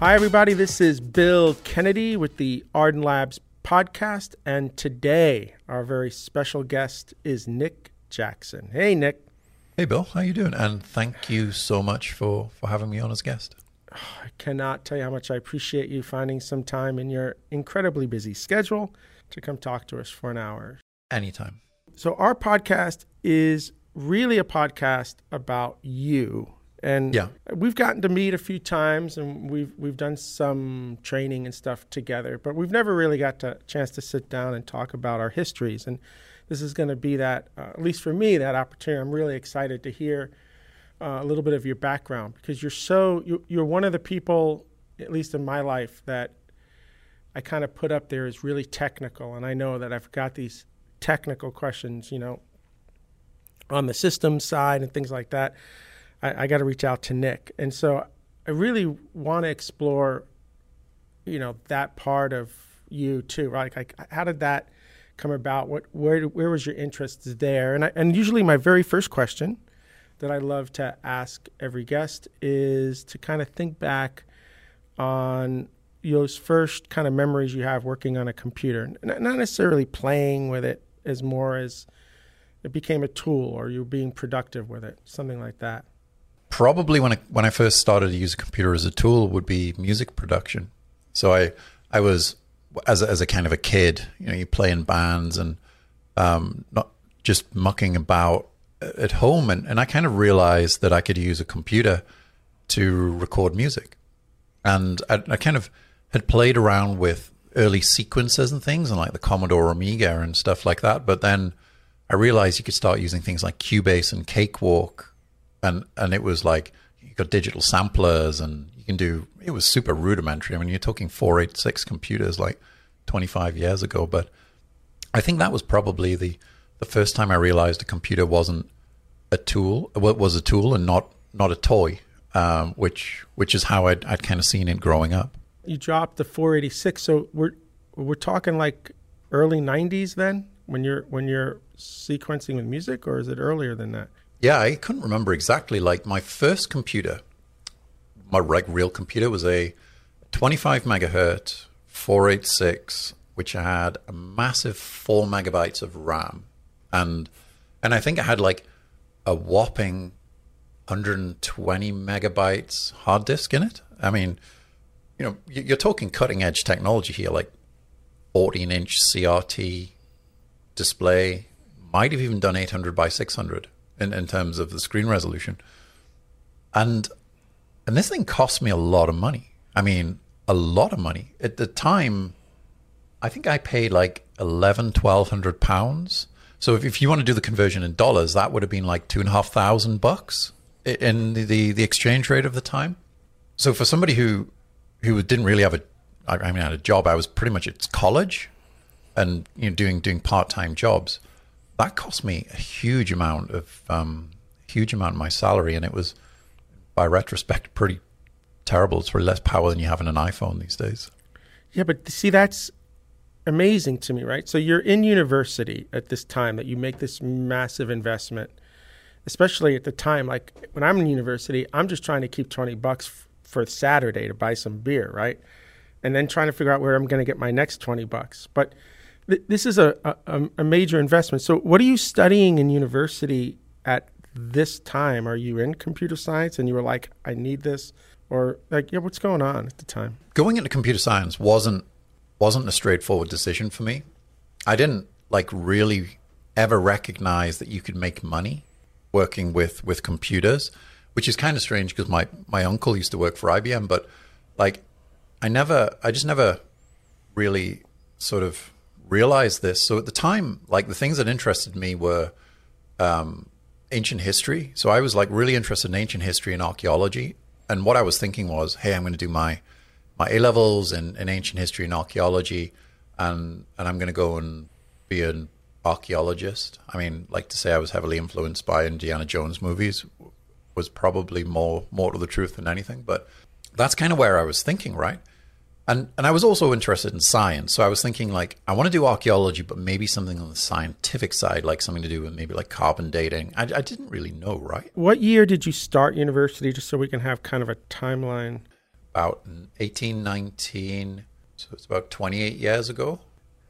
Hi, everybody. This is Bill Kennedy with the Ardan Labs podcast. And today, our very special guest is Nick Jackson. Hey, Nick. Hey, Bill. How you doing? And thank you so much for, for having me on as guest. I cannot tell you how much I appreciate you finding some time in your incredibly busy schedule to come talk to us for an hour. Anytime. So, our podcast is really a podcast about you and yeah. we've gotten to meet a few times and we've we've done some training and stuff together, but we've never really got a chance to sit down and talk about our histories. And this is going to be that, uh, at least for me, that opportunity. I'm really excited to hear uh, a little bit of your background because you're so you, you're one of the people, at least in my life, that I kind of put up there is really technical. And I know that I've got these technical questions, you know, on the system side and things like that I, I got to reach out to Nick. And so I really want to explore, you know, that part of you too, right? Like, how did that come about? What, where, where was your interest there? And I, and usually my very first question that I love to ask every guest is to kind of think back on those first kind of memories you have working on a computer, not necessarily playing with it as more as it became a tool or you're being productive with it, something like that probably when I, when I first started to use a computer as a tool would be music production. So I I was as a, as a kind of a kid, you know, you play in bands and um, not just mucking about at home, and, and I kind of realized that I could use a computer to record music, and I, I kind of had played around with early sequencers and things, and like the Commodore Amiga and stuff like that, but then. I realized you could start using things like Cubase and Cakewalk and and it was like you got digital samplers and you can do it was super rudimentary. I mean, you're talking 486 computers like 25 years ago, but I think that was probably the the first time I realized a computer wasn't a tool, what was a tool and not not a toy, um, which which is how I'd, I'd kind of seen it growing up. You dropped the 486, so we're we're talking like early 90s then when you're when you're sequencing with music, or is it earlier than that? Yeah, I couldn't remember exactly. Like my first computer, my like real computer was a 25 megahertz 486, which had a massive four megabytes of RAM, and and I think it had like a whopping 120 megabytes hard disk in it. I mean, you know, you're talking cutting edge technology here, like 14 inch CRT display. Might have even done 800 by 600 in, in terms of the screen resolution. And and this thing cost me a lot of money. I mean, a lot of money. At the time, I think I paid like 11, 1200 pounds. So if, if you want to do the conversion in dollars, that would have been like two and a half thousand bucks in the, the, the exchange rate of the time. So for somebody who who didn't really have a, I mean, had a job. I was pretty much at college, and you know, doing doing part time jobs that cost me a huge amount of um, huge amount of my salary, and it was by retrospect pretty terrible. It's for less power than you have in an iPhone these days. Yeah, but see, that's amazing to me, right? So you're in university at this time that you make this massive investment, especially at the time. Like when I'm in university, I'm just trying to keep 20 bucks f- for Saturday to buy some beer, right? And then trying to figure out where I'm going to get my next 20 bucks. But this is a, a, a major investment. So, what are you studying in university at this time? Are you in computer science and you were like, I need this? Or like, yeah, what's going on at the time? Going into computer science wasn't wasn't a straightforward decision for me. I didn't like really ever recognize that you could make money working with with computers, which is kind of strange because my my uncle used to work for IBM, but like I never I just never really sort of realized this. So at the time, like the things that interested me were um, ancient history. So I was like really interested in ancient history and archaeology. And what I was thinking was, hey, I'm going to do my my A levels in, in ancient history and archaeology, and and I'm going to go and be an archaeologist. I mean, like to say I was heavily influenced by Indiana Jones movies was probably more more to the truth than anything. But that's kind of where I was thinking, right? And and I was also interested in science, so I was thinking like I want to do archaeology, but maybe something on the scientific side, like something to do with maybe like carbon dating. I, I didn't really know, right? What year did you start university, just so we can have kind of a timeline? about 1819. So it's about 28 years ago,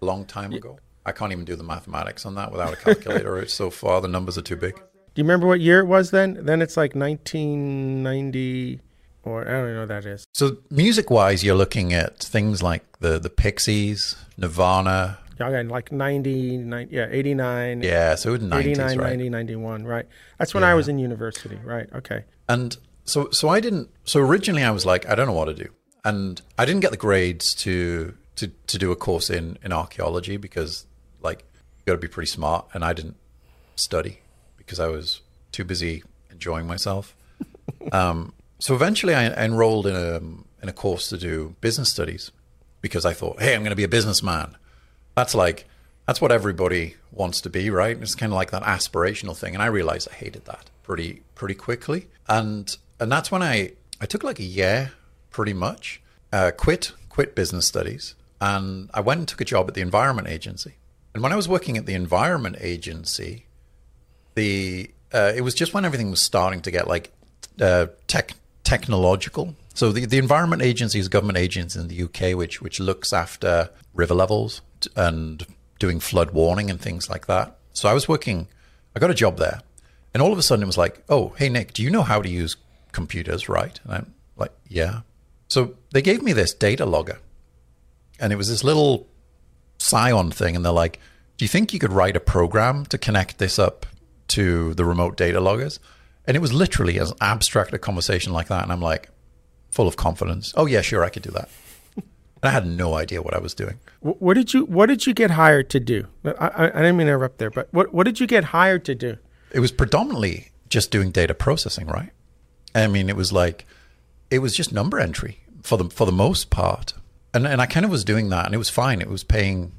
a long time ago. I can't even do the mathematics on that without a calculator. it's so far, the numbers are too big. Do you remember what year it was then? Then it's like 1990, or I don't know what that is. So music wise, you're looking at things like the the Pixies, Nirvana. Got like 90, 90 yeah, 89, Yeah, so it was 90s, 89, right? 90, 91, right? That's when I was in university, right? Okay. And so so I didn't so originally I was like, I don't know what to do. And I didn't get the grades to to, to do a course in, in archaeology because like you gotta be pretty smart and I didn't study because I was too busy enjoying myself. um, so eventually I enrolled in a in a course to do business studies because I thought, hey, I'm gonna be a businessman. That's like that's what everybody wants to be, right? It's kind of like that aspirational thing. And I realized I hated that pretty pretty quickly. And and that's when I I took like a year pretty much, uh, quit quit business studies, and I went and took a job at the environment agency. And when I was working at the environment agency, the uh, it was just when everything was starting to get like uh, tech technological. So the, the Environment Agency is a government agency in the UK which which looks after river levels and doing flood warning and things like that. So I was working, I got a job there, and all of a sudden it was like, oh, hey Nick, do you know how to use computers, right? And I'm like, yeah. So they gave me this data logger, and it was this little Psion thing, and they're like, "Do you think you could write a program to connect this up to the remote data loggers?" And it was literally as abstract a conversation like that, and I'm like, full of confidence. Oh yeah, sure, I could do that. and I had no idea what I was doing. What did you What did you get hired to do? I, I, I didn't mean to interrupt there, but what What did you get hired to do? It was predominantly just doing data processing, right? I mean, it was like it was just number entry for the for the most part, and and I kind of was doing that, and it was fine. It was paying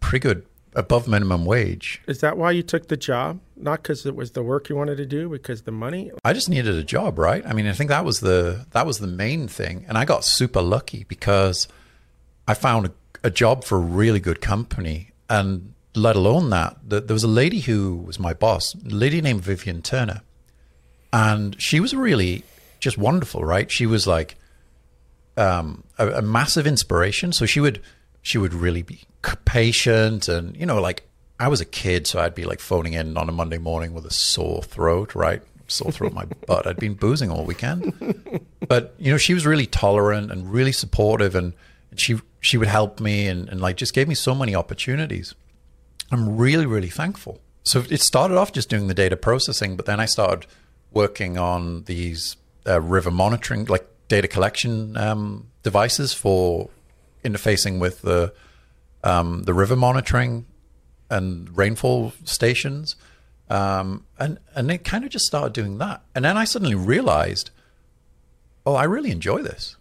pretty good above minimum wage. Is that why you took the job? Not because it was the work you wanted to do, because the money. I just needed a job, right? I mean, I think that was the that was the main thing, and I got super lucky because I found a, a job for a really good company, and let alone that, th- there was a lady who was my boss, a lady named Vivian Turner, and she was really just wonderful, right? She was like um, a, a massive inspiration. So she would she would really be patient, and you know, like I was a kid, so I'd be like phoning in on a Monday morning with a sore throat, right? Sore throat, my butt. I'd been boozing all weekend, but you know, she was really tolerant and really supportive, and, and she she would help me and, and like just gave me so many opportunities. I'm really really thankful. So it started off just doing the data processing, but then I started working on these uh, river monitoring, like data collection um, devices for interfacing with the um, the river monitoring and rainfall stations, um, and and it kind of just started doing that. And then I suddenly realized, oh, I really enjoy this.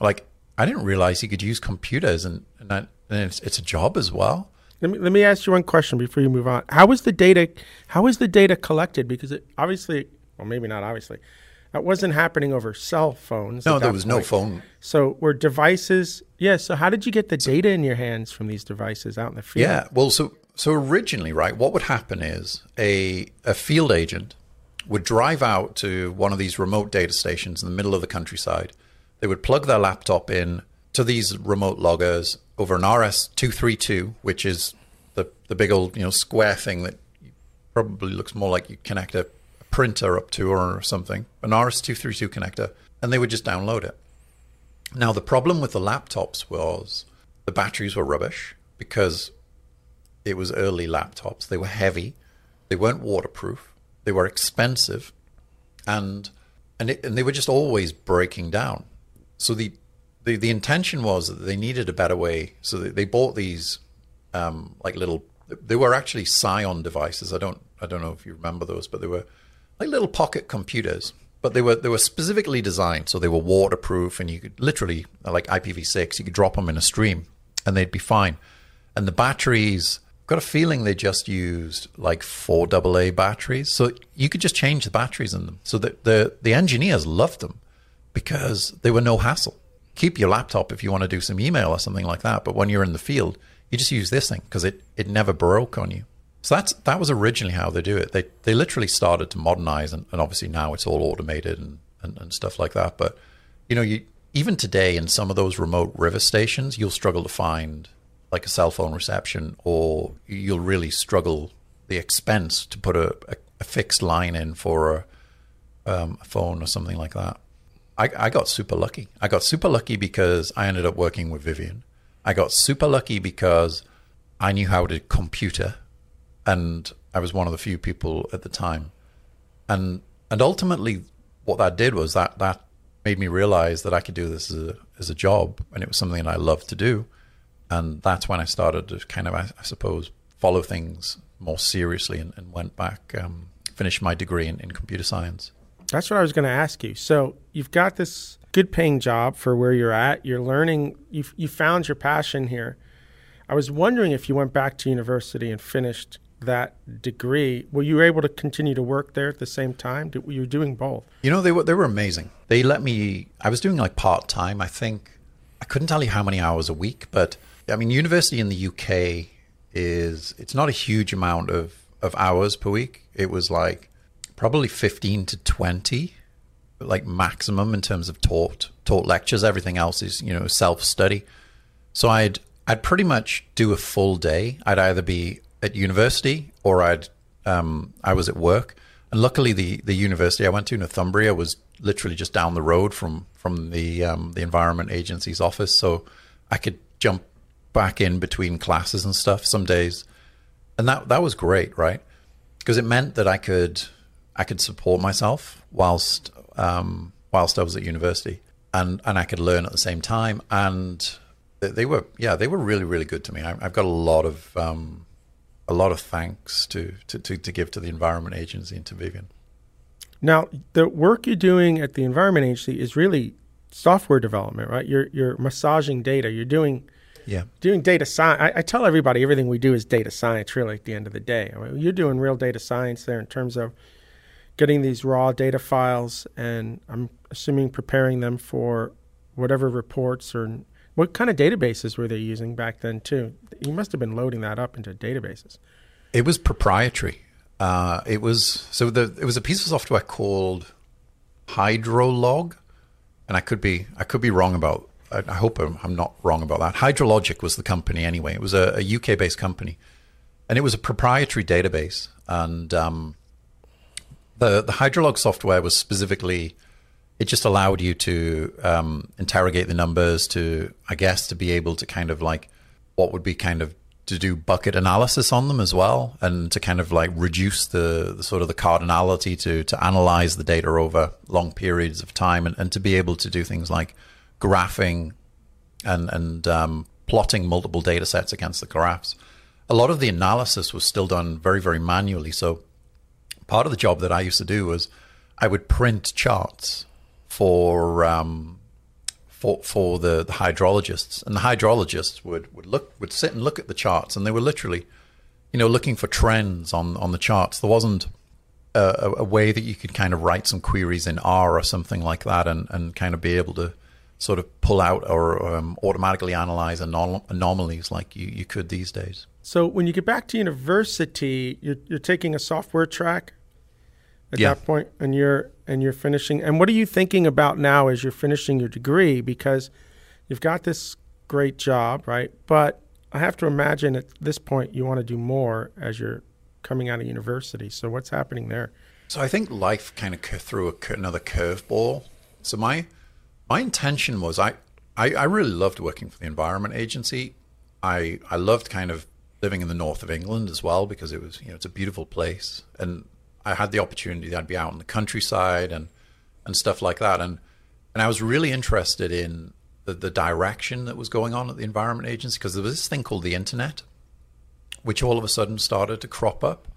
Like I didn't realize you could use computers, and and, I, and it's, it's a job as well. Let me let me ask you one question before you move on. How was the data? How was the data collected? Because it obviously, well, maybe not obviously, that wasn't happening over cell phones. No, there was no phone. So were devices? Yeah. So how did you get the data in your hands from these devices out in the field? Yeah. Well, so so originally, right, what would happen is a a field agent would drive out to one of these remote data stations in the middle of the countryside. They would plug their laptop in to these remote loggers over an RS232, which is the the big old you know square thing that probably looks more like you connect a printer up to or something, an RS232 connector, and they would just download it. Now, the problem with the laptops was the batteries were rubbish because it was early laptops. They were heavy, they weren't waterproof, they were expensive, and and, it, and they were just always breaking down. So the, the the intention was that they needed a better way. So they, they bought these um, like little. They were actually Psion devices. I don't I don't know if you remember those, but they were like little pocket computers. But they were they were specifically designed so they were waterproof, and you could literally like IP67. You could drop them in a stream, and they'd be fine. And the batteries, got a feeling they just used like four AA batteries, so you could just change the batteries in them. So the the, the engineers loved them because they were no hassle. Keep your laptop if you want to do some email or something like that, but when you're in the field, you just use this thing because it, it never broke on you. So that's that was originally how they do it. They they literally started to modernize, and, and obviously now it's all automated and, and, and stuff like that. But you know, you even today in some of those remote river stations, you'll struggle to find like a cell phone reception, or you'll really struggle the expense to put a, a, a fixed line in for a, um, a, phone or something like that. I, I got super lucky. I got super lucky because I ended up working with Vivian. I got super lucky because I knew how to computer, and I was one of the few people at the time. And and ultimately, what that did was that that made me realize that I could do this as a as a job, and it was something that I loved to do. And that's when I started to kind of, I, I suppose, follow things more seriously and, and went back, um, finished my degree in, in computer science. That's what I was going to ask you. So you've got this good paying job for where you're at. You're learning. You you found your passion here. I was wondering if you went back to university and finished that degree, were you able to continue to work there at the same time? Did, were you doing both? You know, they were they were amazing. They let me. I was doing like part time. I think I couldn't tell you how many hours a week, but I mean, university in the UK is it's not a huge amount of of hours per week. It was like probably fifteen to twenty, like maximum in terms of taught taught lectures. Everything else is you know self study. So I'd I'd pretty much do a full day. I'd either be at university or I'd um, I was at work. And luckily, the the university I went to, Northumbria, was literally just down the road from from the um, the Environment Agency's office, so I could jump back in between classes and stuff some days, and that that was great, right? Because it meant that I could I could support myself whilst um, whilst I was at university, and and I could learn at the same time. And they were yeah they were really really good to me. I, have got a lot of um, a lot of thanks to, to, to, to give to the Environment Agency and to Vivian. Now, the work you're doing at the Environment Agency is really software development, right? You're you're massaging data. You're doing yeah doing data science. I, I, tell everybody everything we do is data science. Really, at the end of the day, I mean, you're doing real data science there in terms of getting these raw data files, and I'm assuming preparing them for whatever reports or what kind of databases were they using back then too? You must have been loading that up into databases. It was proprietary. Uh, it was so the it was a piece of software called Hydrolog, and I could be I could be wrong about. I, hope I'm, I'm, not wrong about that. Hydrologic was the company anyway. It was a, a UK based company, and it was a proprietary database. And um, the the Hydrolog software was specifically it just allowed you to um, interrogate the numbers to, I guess, to be able to kind of like what would be kind of to do bucket analysis on them as well, and to kind of like reduce the, the sort of the cardinality to to analyze the data over long periods of time, and, and to be able to do things like graphing and and um, plotting multiple data sets against the graphs. A lot of the analysis was still done very very manually. So part of the job that I used to do was I would print charts for um, for for the, the hydrologists, and the hydrologists would, would look would sit and look at the charts, and they were literally, you know, looking for trends on on the charts. There wasn't a, a way that you could kind of write some queries in R or something like that, and and kind of be able to sort of pull out or um, automatically analyze anom- anomalies like you, you could these days. So when you get back to university, you're, you're taking a software track at yeah. that point and you're and you're finishing and what are you thinking about now as you're finishing your degree? Because you've got this great job right? But i have to imagine at this point you want to do more as you're coming out of university. So what's happening there? So i think life kind of threw a, another curveball. So my my intention was I, I i really loved working for the environment agency. I i loved kind of living in the north of england as well because it was you know it's a beautiful place. And I had the opportunity. that I'd be out in the countryside and and stuff like that, and and I was really interested in the, the direction that was going on at the Environment Agency because there was this thing called the internet, which all of a sudden started to crop up,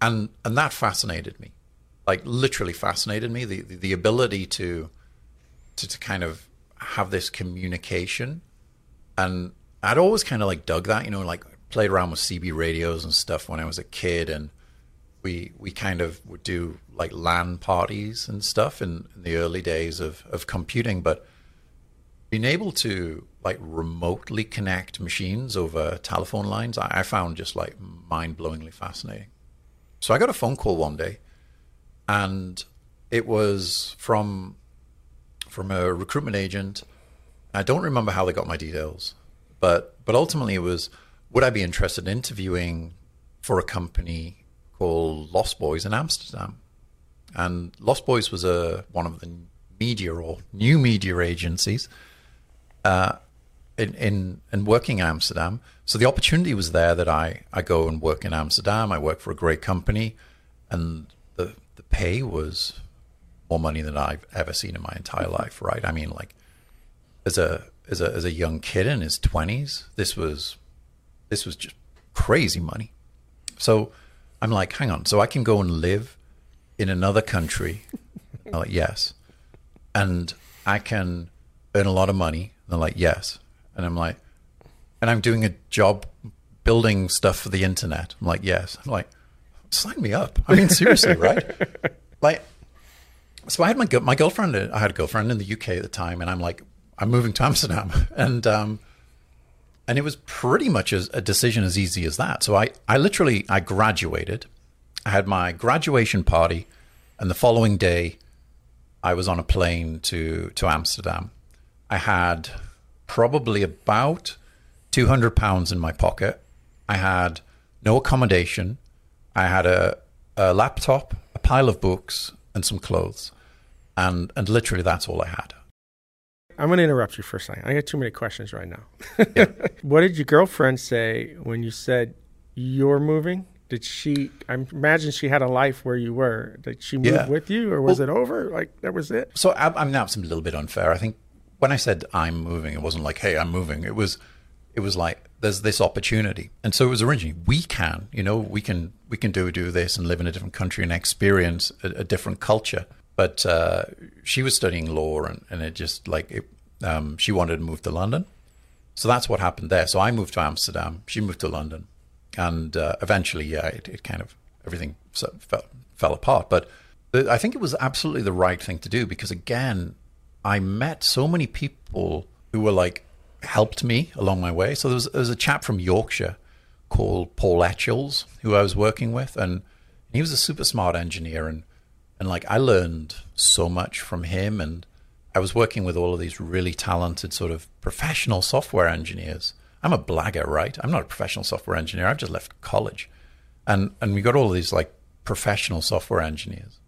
and and that fascinated me, like literally fascinated me. The the, the ability to, to to kind of have this communication, and I'd always kind of like dug that, you know, like played around with CB radios and stuff when I was a kid, and we we kind of would do like LAN parties and stuff in, in the early days of, of computing, but being able to like remotely connect machines over telephone lines, I, I found just like mind blowingly fascinating. So I got a phone call one day, and it was from from a recruitment agent. I don't remember how they got my details, but but ultimately it was would I be interested in interviewing for a company called Lost Boys in Amsterdam? And Lost Boys was a one of the media or new media agencies uh, in, in in working Amsterdam. So the opportunity was there that I I go and work in Amsterdam. I work for a great company, and the the pay was more money than I've ever seen in my entire life. Right? I mean, like as a as a as a young kid in his twenties, this was this was just crazy money. So I'm like, hang on, so I can go and live in another country? I'm like, yes. And I can earn a lot of money. And they're like, yes. And I'm like, and I'm doing a job building stuff for the internet. I'm like, yes. I'm like, sign me up. I mean, seriously, right? Like, so I had my my girlfriend. I had a girlfriend in the UK at the time, and I'm like, I'm moving to Amsterdam, and um, and it was pretty much as a decision as easy as that. So I, I literally I graduated. I had my graduation party, and the following day, I was on a plane to to Amsterdam. I had probably about two hundred pounds in my pocket. I had no accommodation. I had a, a laptop, a pile of books, and some clothes, and and literally that's all I had. I'm going to interrupt you for a second. I got too many questions right now. Yeah. what did your girlfriend say when you said you're moving? Did she? I imagine she had a life where you were. Did she move yeah. with you, or was well, it over? Like that was it? So I, I'm now it's a little bit unfair. I think when I said I'm moving, it wasn't like, "Hey, I'm moving." It was, it was like there's this opportunity, and so it was originally we can, you know, we can we can do do this and live in a different country and experience a, a different culture. But uh, she was studying law, and, and it just like it, um, she wanted to move to London. So that's what happened there. So I moved to Amsterdam. She moved to London, and uh, eventually, yeah, it, it, kind of everything fell, fell apart. But I think it was absolutely the right thing to do because again, I met so many people who were like helped me along my way. So there was, there was a chap from Yorkshire called Paul Etchells who I was working with, and he was a super smart engineer, and and like I learned so much from him and I was working with all of these really talented sort of professional software engineers. I'm a blagger, right? I'm not a professional software engineer. I've just left college. And and we got all of these like professional software engineers.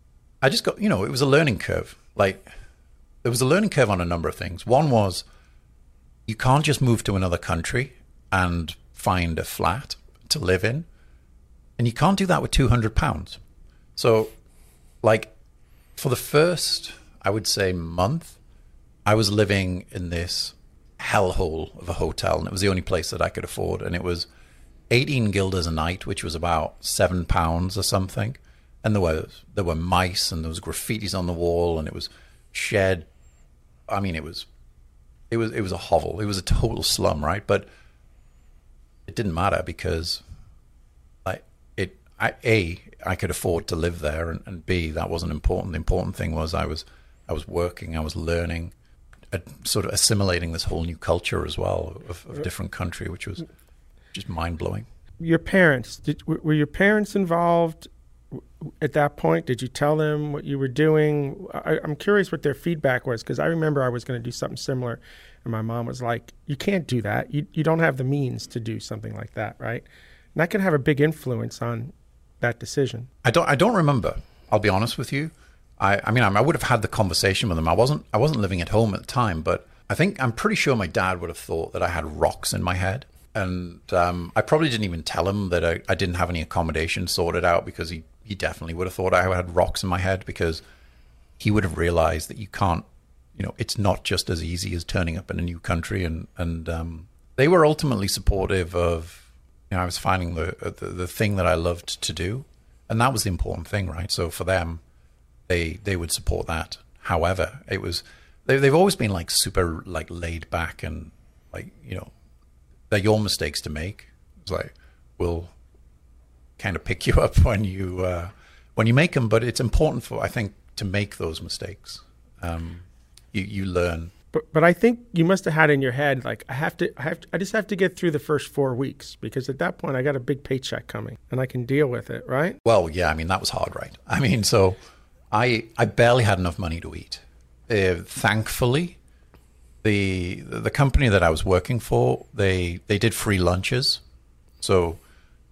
I just got, you know, it was a learning curve. Like there was a learning curve on a number of things. One was you can't just move to another country and find a flat to live in. And you can't do that with 200 pounds. So like for the first, I would say month, I was living in this hellhole of a hotel, and it was the only place that I could afford, and it was 18 guilders a night, which was about seven pounds or something. And there were there were mice, and there was graffitis on the wall, and it was shed. I mean, it was it was it was a hovel. It was a total slum, right? But it didn't matter because I it I a I could afford to live there, and, and b that wasn't important. The important thing was I was I was working, I was learning, sort of assimilating this whole new culture as well of, of uh, different country, which was just mind blowing. Your parents did, were your parents involved at that point? Did you tell them what you were doing? I, am curious what their feedback was because I remember I was going to do something similar, and my mom was like, "You can't do that. You you don't have the means to do something like that, right?" And that can have a big influence on that decision. I don't I don't remember. I'll be honest with you. I, I mean, I would have had the conversation with them. I wasn't, I wasn't living at home at the time, but I think I'm pretty sure my dad would have thought that I had rocks in my head, and um, I probably didn't even tell him that I, I, didn't have any accommodation sorted out because he, he definitely would have thought I had rocks in my head because he would have realized that you can't, you know, it's not just as easy as turning up in a new country, and and um, they were ultimately supportive of, you know, I was finding the, the the thing that I loved to do, and that was the important thing, right? So for them they they would support that. However, it was they, they've always been like super like laid back and like you know they're your mistakes to make. It's like we'll kind of pick you up when you uh, when you make them, but it's important for I think to make those mistakes. Um, you you learn. But but I think you must have had in your head like I have to I have to, I just have to get through the first four weeks because at that point I got a big paycheck coming and I can deal with it, right? Well, yeah, I mean that was hard, right? I mean, so I I barely had enough money to eat. uh, thankfully, the the company that I was working for they they did free lunches, so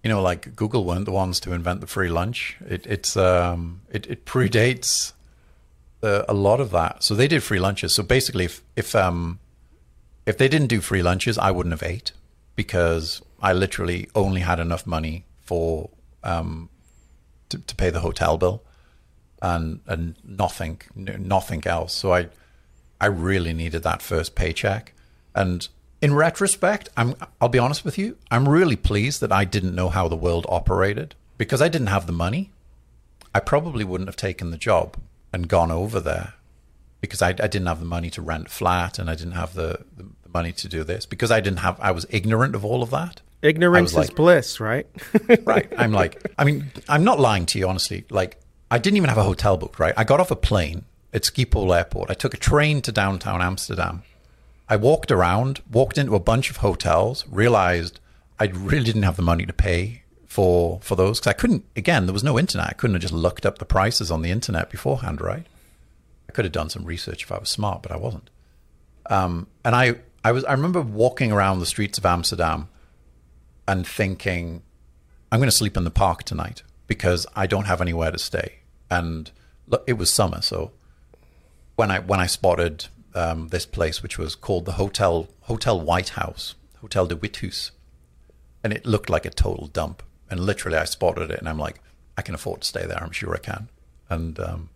you know like Google weren't the ones to invent the free lunch. It, it's um, it, it predates uh, a lot of that. So they did free lunches. So basically, if if um, if they didn't do free lunches, I wouldn't have ate because I literally only had enough money for um, to, to pay the hotel bill and and nothing nothing else. So I I really needed that first paycheck. And in retrospect, I'm I'll be honest with you, I'm really pleased that I didn't know how the world operated because I didn't have the money. I probably wouldn't have taken the job and gone over there because I, I didn't have the money to rent a flat and I didn't have the, the, the money to do this because I didn't have I was ignorant of all of that. Ignorance is bliss, right? right. I'm like, I mean, I'm not lying to you, honestly. Like, I didn't even have a hotel booked, right? I got off a plane at Schiphol Airport. I took a train to downtown Amsterdam. I walked around, walked into a bunch of hotels, realized I really didn't have the money to pay for for those because I couldn't. Again, there was no internet. I couldn't have just looked up the prices on the internet beforehand, right? I could have done some research if I was smart, but I wasn't. Um, and I, I was. I remember walking around the streets of Amsterdam and thinking, I'm going to sleep in the park tonight because I don't have anywhere to stay. And look, it was summer, so when I when I spotted um, this place, which was called the Hotel Hotel White House, Hotel de Withuis, and it looked like a total dump. And literally, I spotted it, and I'm like, I can afford to stay there. I'm sure I can. And um,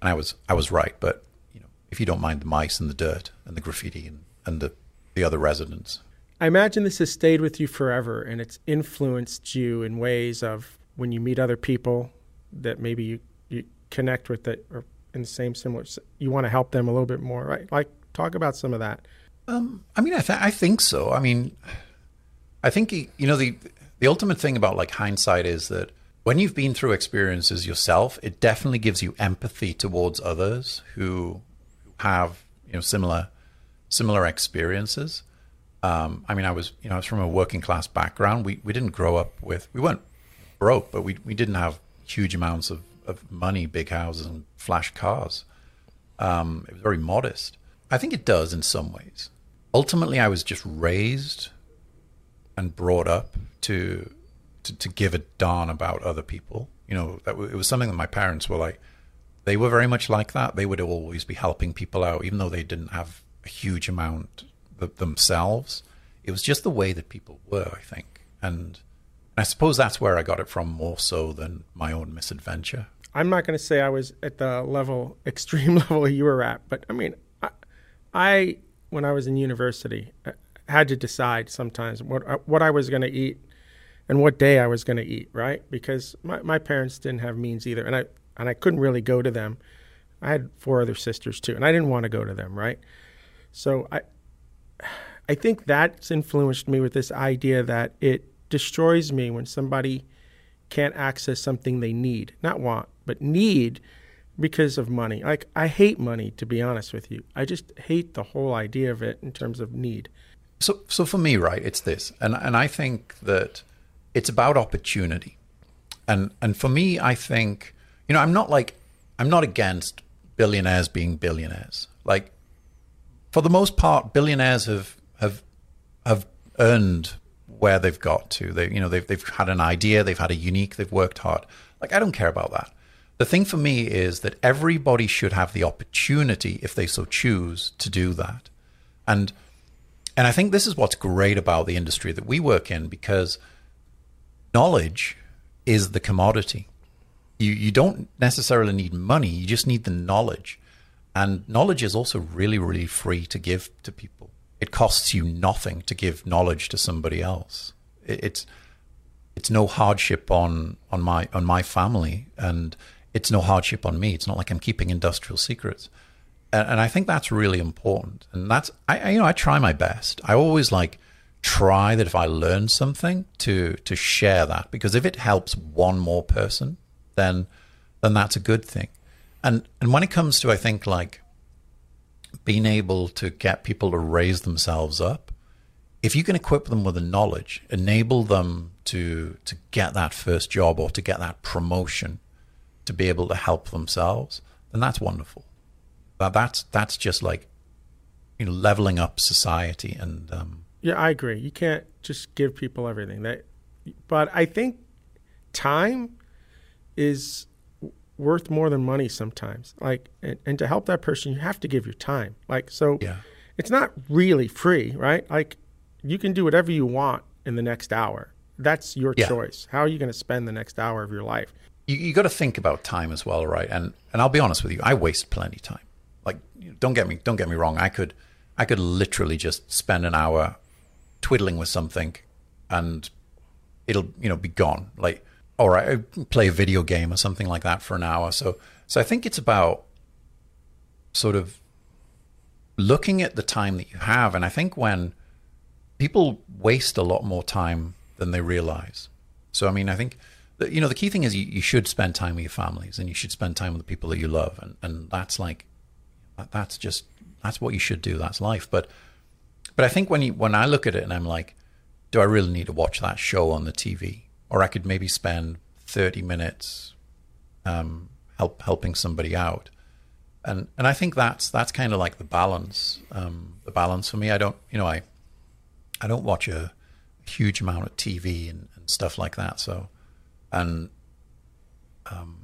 and I was I was right. But you know, if you don't mind the mice and the dirt and the graffiti and, and the the other residents, I imagine this has stayed with you forever, and it's influenced you in ways of when you meet other people that maybe you, you connect with that or in the same similar you want to help them a little bit more right? Like talk about some of that. Um, i mean I, th- I think so. I mean i think you know the the ultimate thing about like hindsight is that when you've been through experiences yourself it definitely gives you empathy towards others who have you know similar similar experiences. Um, I mean, I was, you know, I was from a working class background. We we didn't grow up with, we weren't broke, but we we didn't have huge amounts of of money, big houses, and flash cars. Um, it was very modest. I think it does in some ways. Ultimately, I was just raised and brought up to to, to give a darn about other people. You know, that w- it was something that my parents were like. They were very much like that. They would always be helping people out, even though they didn't have a huge amount themselves. It was just the way that people were, I think, and I suppose that's where I got it from more so than my own misadventure. I'm not going to say I was at the level, extreme level you were at, but I mean, I, I when I was in university, I had to decide sometimes what uh, what I was going to eat and what day I was going to eat, right? Because my, my parents didn't have means either, and I and I couldn't really go to them. I had four other sisters too, and I didn't want to go to them, right? So I I think that's influenced me with this idea that it destroys me when somebody can't access something they need, not want, but need because of money. Like I hate money to be honest with you. I just hate the whole idea of it in terms of need. So so for me, right, it's this. And and I think that it's about opportunity. And and for me, I think, you know, I'm not like I'm not against billionaires being billionaires. Like for the most part, billionaires have have have earned where they've got to. They, you know, they've they've had an idea, they've had a unique, they've worked hard. Like I don't care about that. The thing for me is that everybody should have the opportunity, if they so choose, to do that. And and I think this is what's great about the industry that we work in because knowledge is the commodity. You you don't necessarily need money, you just need the knowledge. And knowledge is also really, really free to give to people it costs you nothing to give knowledge to somebody else. It's it's no hardship on on my on my family, and it's no hardship on me. It's not like I'm keeping industrial secrets, and, and I think that's really important. And that's I, you know I try my best. I always like try that if I learn something to to share that because if it helps one more person, then then that's a good thing. And and when it comes to I think like being able to get people to raise themselves up, if you can equip them with the knowledge, enable them to to get that first job or to get that promotion, to be able to help themselves, then that's wonderful. that that's that's just like you know leveling up society and um, Yeah, I agree. You can't just give people everything. That, but I think time is worth more than money sometimes. Like, and, and to help that person, you have to give your time. Like, so yeah it's not really free, right? Like, you can do whatever you want in the next hour. That's your Yeah. choice. How are you going to spend the next hour of your life? you, you got to think about time as well, right? And and I'll be honest with you, I waste plenty of time. Like, don't get me don't get me wrong. I could I could literally just spend an hour twiddling with something, and it'll you know be gone. Like, right, uh, I play a video game or something like that for an hour. So so I think it's about sort of looking at the time that you have, and I think when people waste a lot more time than they realize. So, I mean, I think, that, you know, the key thing is you, you should spend time with your families and you should spend time with the people that you love. And, and that's like, that's just, that's what you should do. That's life. But, but I think when you, when I look at it and I'm like, do I really need to watch that show on the TV? Or I could maybe spend 30 minutes, um, help, helping somebody out. And, and I think that's, that's kind of like the balance, um, the balance for me. I don't, you know, I, I don't watch a huge amount of TV and, and stuff like that. So, and um,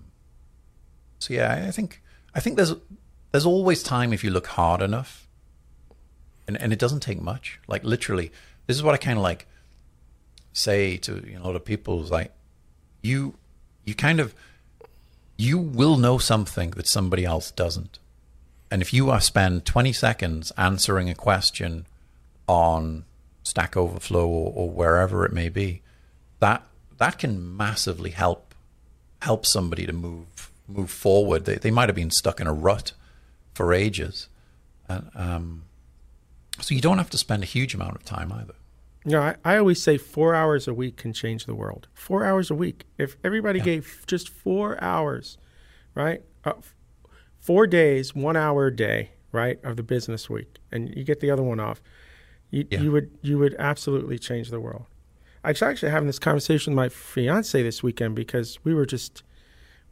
so yeah, I think I think there's there's always time if you look hard enough, and and it doesn't take much. Like literally, this is what I kind of like say to you know, a lot of people is like, you you kind of you will know something that somebody else doesn't. And if you spend 20 seconds answering a question on Stack Overflow or, or wherever it may be, that that can massively help help somebody to move move forward. They they might have been stuck in a rut for ages, and um, so you don't have to spend a huge amount of time either. You know, I, I always say four hours a week can change the world. Four hours a week. If everybody Yeah. gave just four hours, right? Uh, four days, one hour a day, right, of the business week, and you get the other one off, you, Yeah. you would you would absolutely change the world. I was actually having this conversation with my fiance this weekend because we were just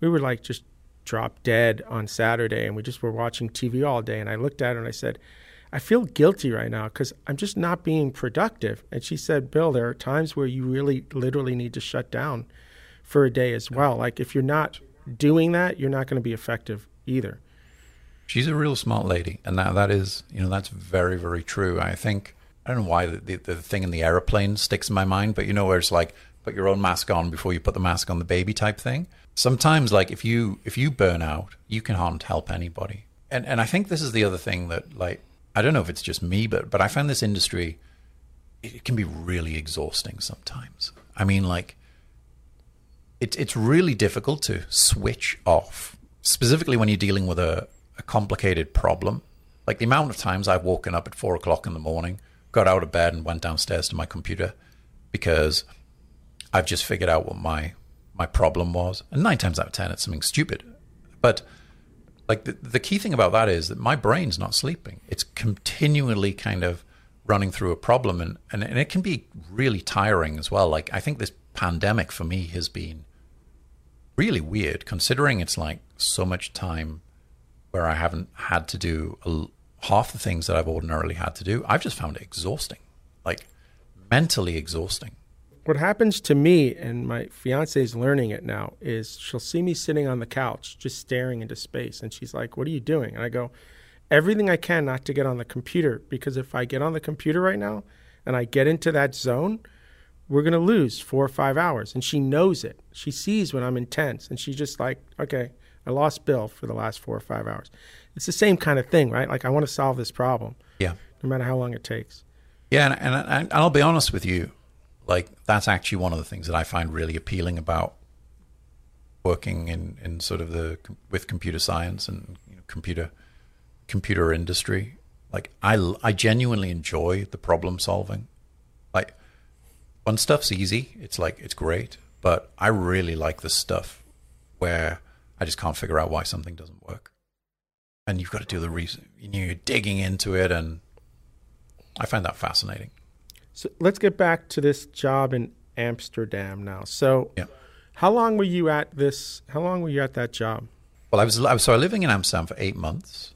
we were like just drop dead on Saturday, and we just were watching TV all day. And I looked at her and I said, I feel guilty right now because I'm just not being productive. And she said, Bill, there are times where you really literally need to shut down for a day as well. Like if you're not doing that, you're not going to be effective either. She's a real smart lady, and that that is you know that's very very true. I think I don't know why the, the, the thing in the aeroplane sticks in my mind, but you know where it's like put your own mask on before you put the mask on the baby type thing. Sometimes like if you if you burn out, you can't help anybody. And and I think this is the other thing that like I don't know if it's just me, but but I find this industry it, it can be really exhausting sometimes. I mean like it, it's really difficult to switch off, specifically when you're dealing with a, a complicated problem. Like the amount of times I've woken up at four o'clock in the morning, got out of bed, and went downstairs to my computer because I've just figured out what my my problem was. And nine times out of ten, it's something stupid. But like the, the key thing about that is that my brain's not sleeping. It's continually kind of running through a problem and, and, and it can be really tiring as well. Like I think this pandemic for me has been really weird considering it's like so much time where I haven't had to do a half the things that I've ordinarily had to do. I've just found it exhausting, like mentally exhausting. What happens to me, and my fiance is learning it now, is she'll see me sitting on the couch just staring into space. And she's like, What are you doing? And I go, Everything I can not to get on the computer, because if I get on the computer right now and I get into that zone, we're going to lose four or five hours. And she knows it. She sees when I'm intense. And she's just like, Okay, I lost Bill for the last four or five hours. It's the same kind of thing, right? Like, I want to solve this problem, Yeah. no matter how long it takes. Yeah, and, and, and I'll be honest with you, like that's actually one of the things that I find really appealing about working in, in sort of the with computer science and you know, computer computer industry. Like I I genuinely enjoy the problem solving. Like when stuff's easy, it's like it's great, but I really like the stuff where I just can't figure out why something doesn't work. And you've got to do the reason. You're digging into it, and I find that fascinating. So let's get back to this job in Amsterdam now. So, Yeah. how long were you at this? How long were you at that job? Well, I was, I was so I living in Amsterdam for eight months,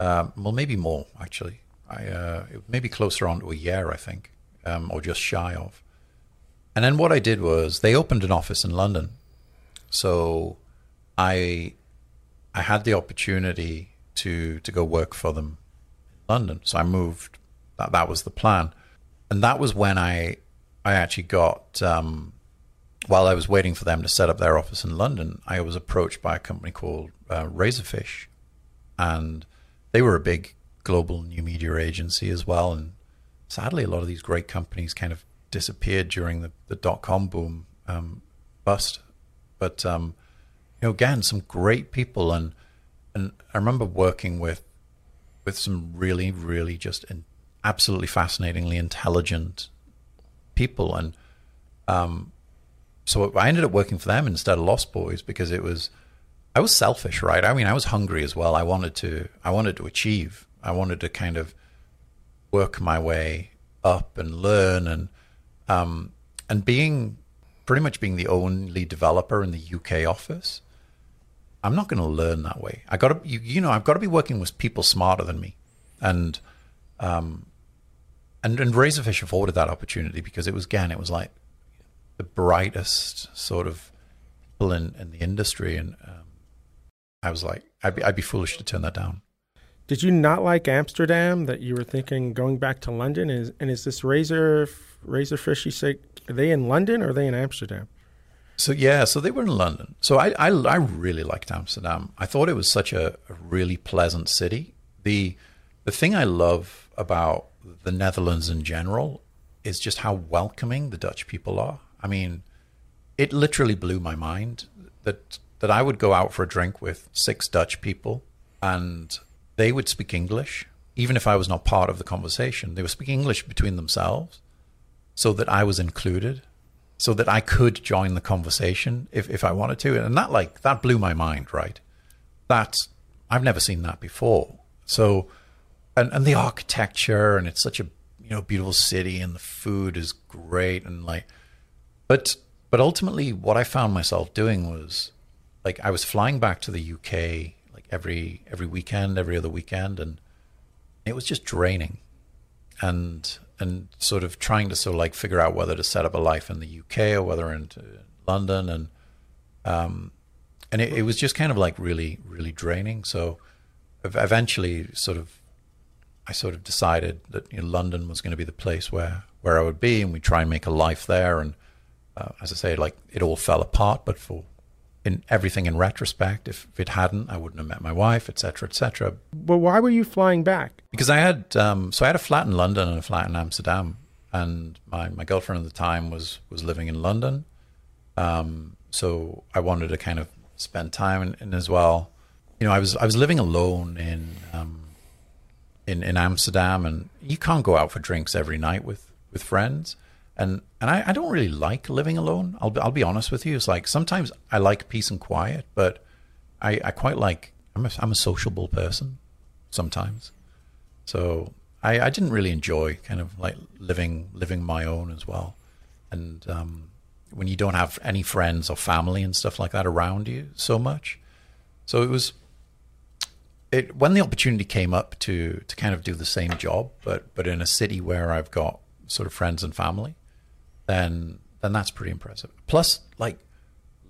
Um, well, maybe more actually. I uh, maybe closer on to a year, I think, um, or just shy of. And then what I did was they opened an office in London, so I I had the opportunity to to go work for them in London. So I moved. That that was the plan, and that was when I I actually got. Um, while I was waiting for them to set up their office in London, I was approached by a company called uh, Razorfish, and they were a big global new media agency as well. And sadly, a lot of these great companies kind of disappeared during the, the dot com boom um, bust. But um, you know, again, some great people, and and I remember working with with some really, really just in, absolutely fascinatingly intelligent people, and um, so I ended up working for them instead of Lost Boys because it was I was selfish, right? I mean, I was hungry as well. I wanted to I wanted to achieve. I wanted to kind of work my way up and learn and um, and being pretty much being the only developer in the UK office. I'm not going to learn that way. I got to you, you know I've got to be working with people smarter than me, and um, and and Razorfish afforded that opportunity because it was again it was like the brightest sort of people in, in the industry, and um, I was like I'd be I'd be foolish to turn that down. Did you not like Amsterdam that you were thinking going back to London? Is and is this Razor Razorfish? You say are they in London or are they in Amsterdam? So yeah, so they were in London. So I I, I really liked Amsterdam. I thought it was such a, a really pleasant city. The the thing I love about the Netherlands in general is just how welcoming the Dutch people are. I mean, it literally blew my mind that that I would go out for a drink with six Dutch people and they would speak English, even if I was not part of the conversation. They would speak English between themselves so that I was included, so that I could join the conversation if, if I wanted to. And that like that blew my mind, right? That's I've never seen that before. So and, and the architecture and it's such a you know beautiful city and the food is great and like but but ultimately what I found myself doing was like I was flying back to the UK like every every weekend, every other weekend and it was just draining. And and sort of trying to sort of like figure out whether to set up a life in the UK or whether into London and um and it, it was just kind of like really really draining so eventually sort of I sort of decided that you know, London was going to be the place where where I would be and we try and make a life there and uh, as I say like it all fell apart but for in everything in retrospect. If, if it hadn't, I wouldn't have met my wife, etc., etc. But why were you flying back? Because I had um, so I had a flat in London and a flat in Amsterdam, and my, my girlfriend at the time was was living in London. Um, so I wanted to kind of spend time in, in, as well. You know, I was I was living alone in um, in in Amsterdam, and you can't go out for drinks every night with with friends and and I, I, don't really like living alone. I'll I'll be honest with you. It's like sometimes I like peace and quiet, but I, I quite like I'm a, I'm a sociable person sometimes. So I, I didn't really enjoy kind of like living living my own as well. And um, when you don't have any friends or family and stuff like that around you so much, so it was. It, when the opportunity came up to to kind of do the same job, but but in a city where I've got sort of friends and family, then then that's pretty impressive. Plus, like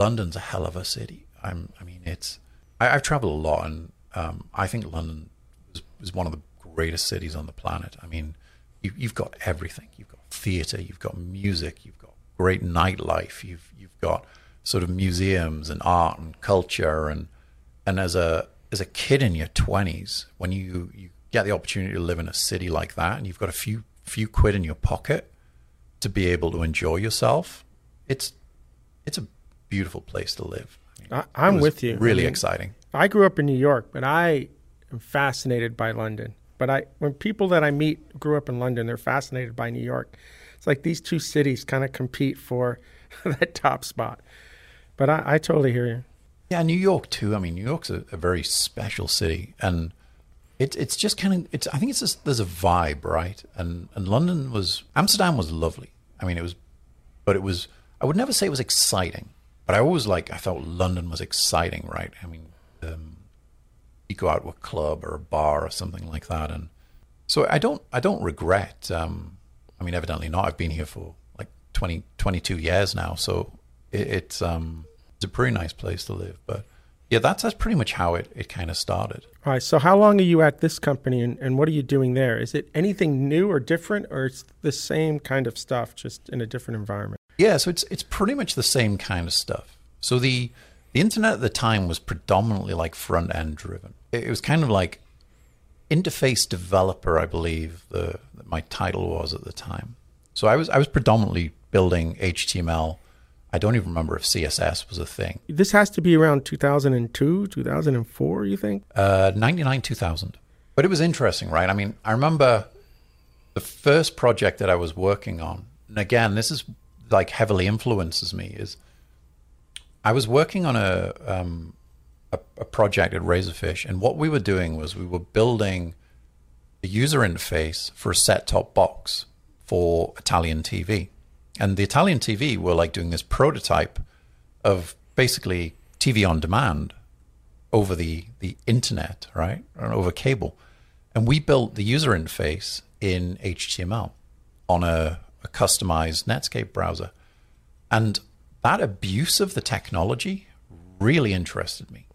London's a hell of a city. I'm, I mean, it's I, have traveled a lot, and um, I think London is, is, one of the greatest cities on the planet. I mean, you, you've got everything. You've got theatre, you've got music, you've got great nightlife, you've you've got sort of museums and art and culture, and and as a as a kid in your twenties, when you you get the opportunity to live in a city like that, and you've got a few few quid in your pocket to be able to enjoy yourself, it's it's a beautiful place to live. I am with you. Really I mean, exciting. I grew up in New York, but I am fascinated by London. But I, when people that I meet grew up in London, they're fascinated by New York. It's like these two cities kind of compete for that top spot. But I, I, totally hear you. Yeah, New York too. I mean, New York's a, a very special city, and it's it's just kind of it's. I think it's just there's a vibe, right? And and London was Amsterdam was lovely. I mean, it was, but it was. I would never say it was exciting, but I always like. I felt London was exciting, right? I mean, um, you go out to a club or a bar or something like that. And so I don't I don't regret. Um, I mean, evidently not. I've been here for like 20, 22 years now, so it, it's um, it's a pretty nice place to live. But yeah, that's that's pretty much how it, it kind of started. All right. So, how long are you at this company, and, and what are you doing there? Is it anything new or different, or it's the same kind of stuff, just in a different environment? Yeah, so it's it's pretty much the same kind of stuff. So the the internet at the time was predominantly like front end driven. It, was kind of like interface developer, I believe the my title was at the time. So I was I was predominantly building HTML. I don't even remember if CSS was a thing. This has to be around 2002, 2004, you think? Uh, 99, 2000. But it was interesting, right? I mean, I remember the first project that I was working on, and again, this is like heavily influences me, is I was working on a, um, a, a project at Razorfish, and what we were doing was we were building a user interface for a set-top box for Italian TV, and the Italian TV were like doing this prototype of basically TV on demand over the the internet, right, or over cable, and we built the user interface in HTML on a, a customized Netscape browser, and that abuse of the technology really interested me.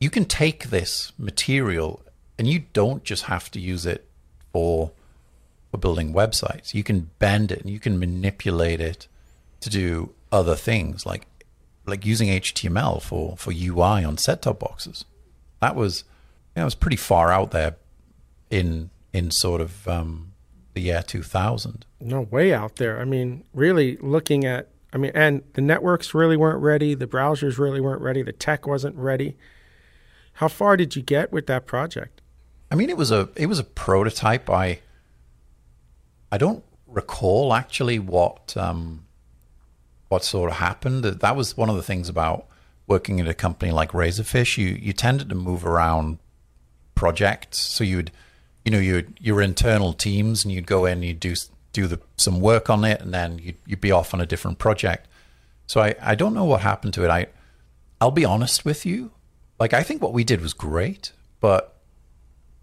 You can take this material and you don't just have to use it for for building websites. You can bend it and you can manipulate it to do other things like like using HTML for for UI on set-top boxes. That was you know, was pretty far out there in in sort of um, the year 2000. No, way out there. I mean, really looking at I mean, and the networks really weren't ready. The browsers really weren't ready. The tech wasn't ready. How far did you get with that project? I mean, it was a it was a prototype. I I don't recall actually what um, what sort of happened. That was one of the things about working at a company like Razorfish. You you tended to move around projects, so you'd you know your your internal teams, and you'd go in and you'd do do the, some work on it, and then you'd, you'd be off on a different project. So I, I don't know what happened to it. I I'll be honest with you. Like I think what we did was great, but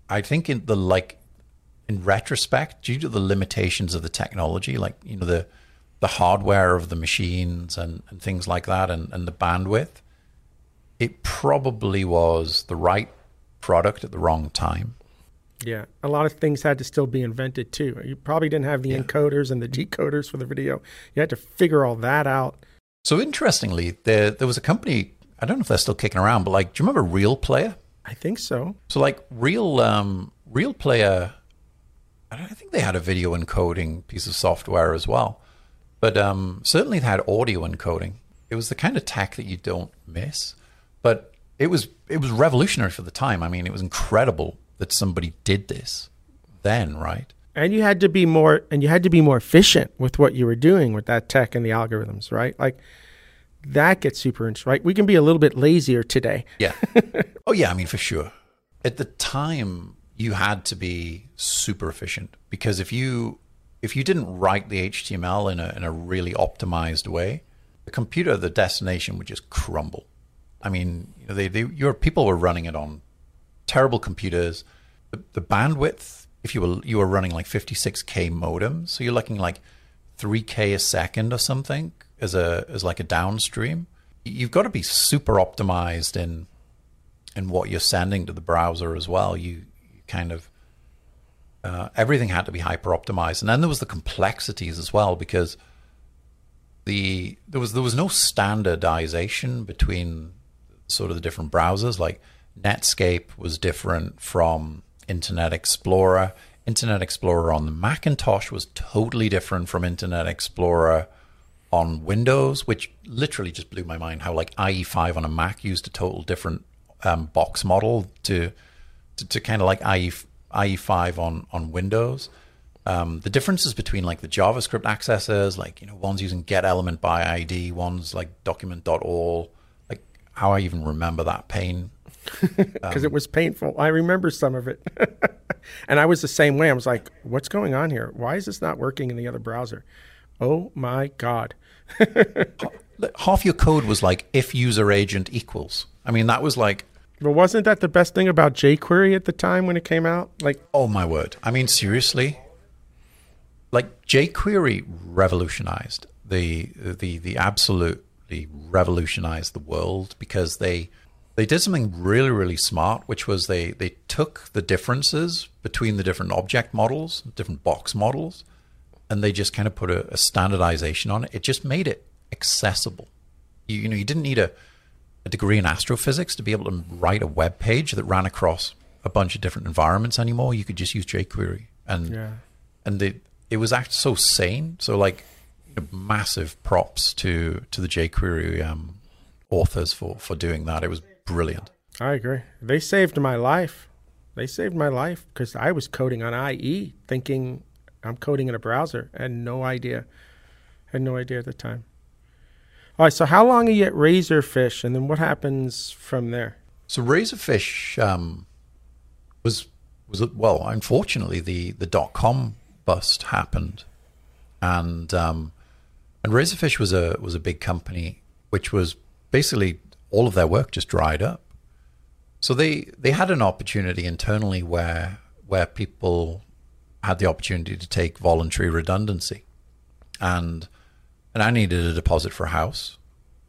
I think in the like in retrospect, due to the limitations of the technology, like you know the the hardware of the machines and, and things like that and, and the bandwidth, it probably was the right product at the wrong time. Yeah, a lot of things had to still be invented too. You probably didn't have the yeah. encoders and the decoders for the video. You had to figure all that out. So interestingly, there there was a company. I don't know if they're still kicking around, but like, do you remember Real Player? I think so. So like Real um, Real Player, I think they had a video encoding piece of software as well, but um, certainly they had audio encoding. It was the kind of tech that you don't miss, but it was it was revolutionary for the time. I mean, it was incredible that somebody did this then, right? And you had to be more and you had to be more efficient with what you were doing with that tech and the algorithms, right? Like that gets super interesting, right? We can be a little bit lazier today. Yeah. oh yeah, I mean for sure. At the time you had to be super efficient because if you if you didn't write the HTML in a in a really optimized way, the computer, the destination would just crumble. I mean, you know, they, they your people were running it on terrible computers. The, the bandwidth, if you were you were running like 56k modem, so you're looking like 3k a second or something as a as like a downstream. You've got to be super optimized in in what you're sending to the browser as well. You, kind of uh, everything had to be hyper optimized, and then there was the complexities as well because the there was there was no standardization between sort of the different browsers. Like Netscape was different from Internet Explorer. Internet Explorer on the Macintosh was totally different from Internet Explorer on Windows, which literally just blew my mind. How like IE5 on a Mac used a total different um, box model to to, to kind of like IE IE5 on on Windows. Um, the differences between like the JavaScript accessors, like you know, one's using get element by ID, one's like document.all. Like how I even remember that pain because um, it was painful. I remember some of it. and I was the same way. I was like, what's going on here? Why is this not working in the other browser? Oh my God. Half your code was like if user agent equals. I mean, that was like But wasn't that the best thing about jQuery at the time when it came out? Like, oh my word! I mean, seriously, like jQuery revolutionized the the the absolutely revolutionized the world because they they did something really really smart, which was they they took the differences between the different object models, different box models, and they just kind of put a, a standardization on it. It just made it accessible. You, you know, you didn't need a a degree in astrophysics to be able to write a web page that ran across a bunch of different environments anymore. You could just use jQuery, and yeah. and the it was actually so sane. So like massive props to to the jQuery um, authors for for doing that. It was brilliant. I agree. They saved my life. They saved my life because I was coding on IE, thinking I'm coding in a browser. and no idea. I had no idea at the time. All right. So how long are you at Razorfish, and then what happens from there? So Razorfish um, was was well, unfortunately, the the dot com bust happened, and um, and Razorfish was a was a big company, which was basically all of their work just dried up. So they they had an opportunity internally where where people had the opportunity to take voluntary redundancy, and and I needed a deposit for a house,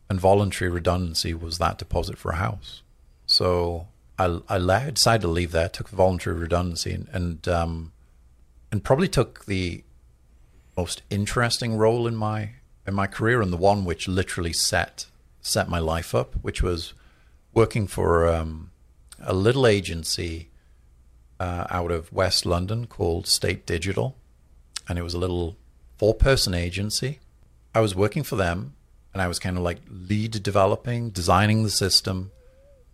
and voluntary redundancy was that deposit for a house. So I I decided to leave there, took voluntary redundancy, and and, um, and probably took the most interesting role in my in my career and the one which literally set set my life up, which was working for um, a little agency uh, out of West London called State Digital, and it was a little four person agency. I was working for them, and I was kind of like lead developing, designing the system.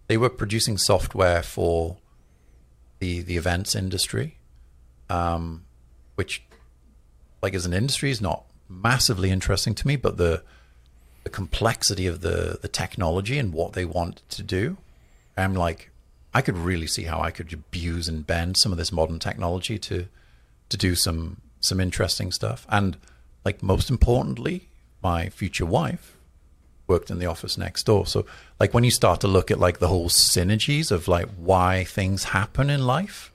They were producing software for the the events industry, um, which, like as an industry, is not massively interesting to me, but the the complexity of the the technology and what they want to do, I'm like, I could really see how I could abuse and bend some of this modern technology to to do some some interesting stuff. And like most importantly, my future wife worked in the office next door. So like when you start to look at like the whole synergies of like why things happen in life,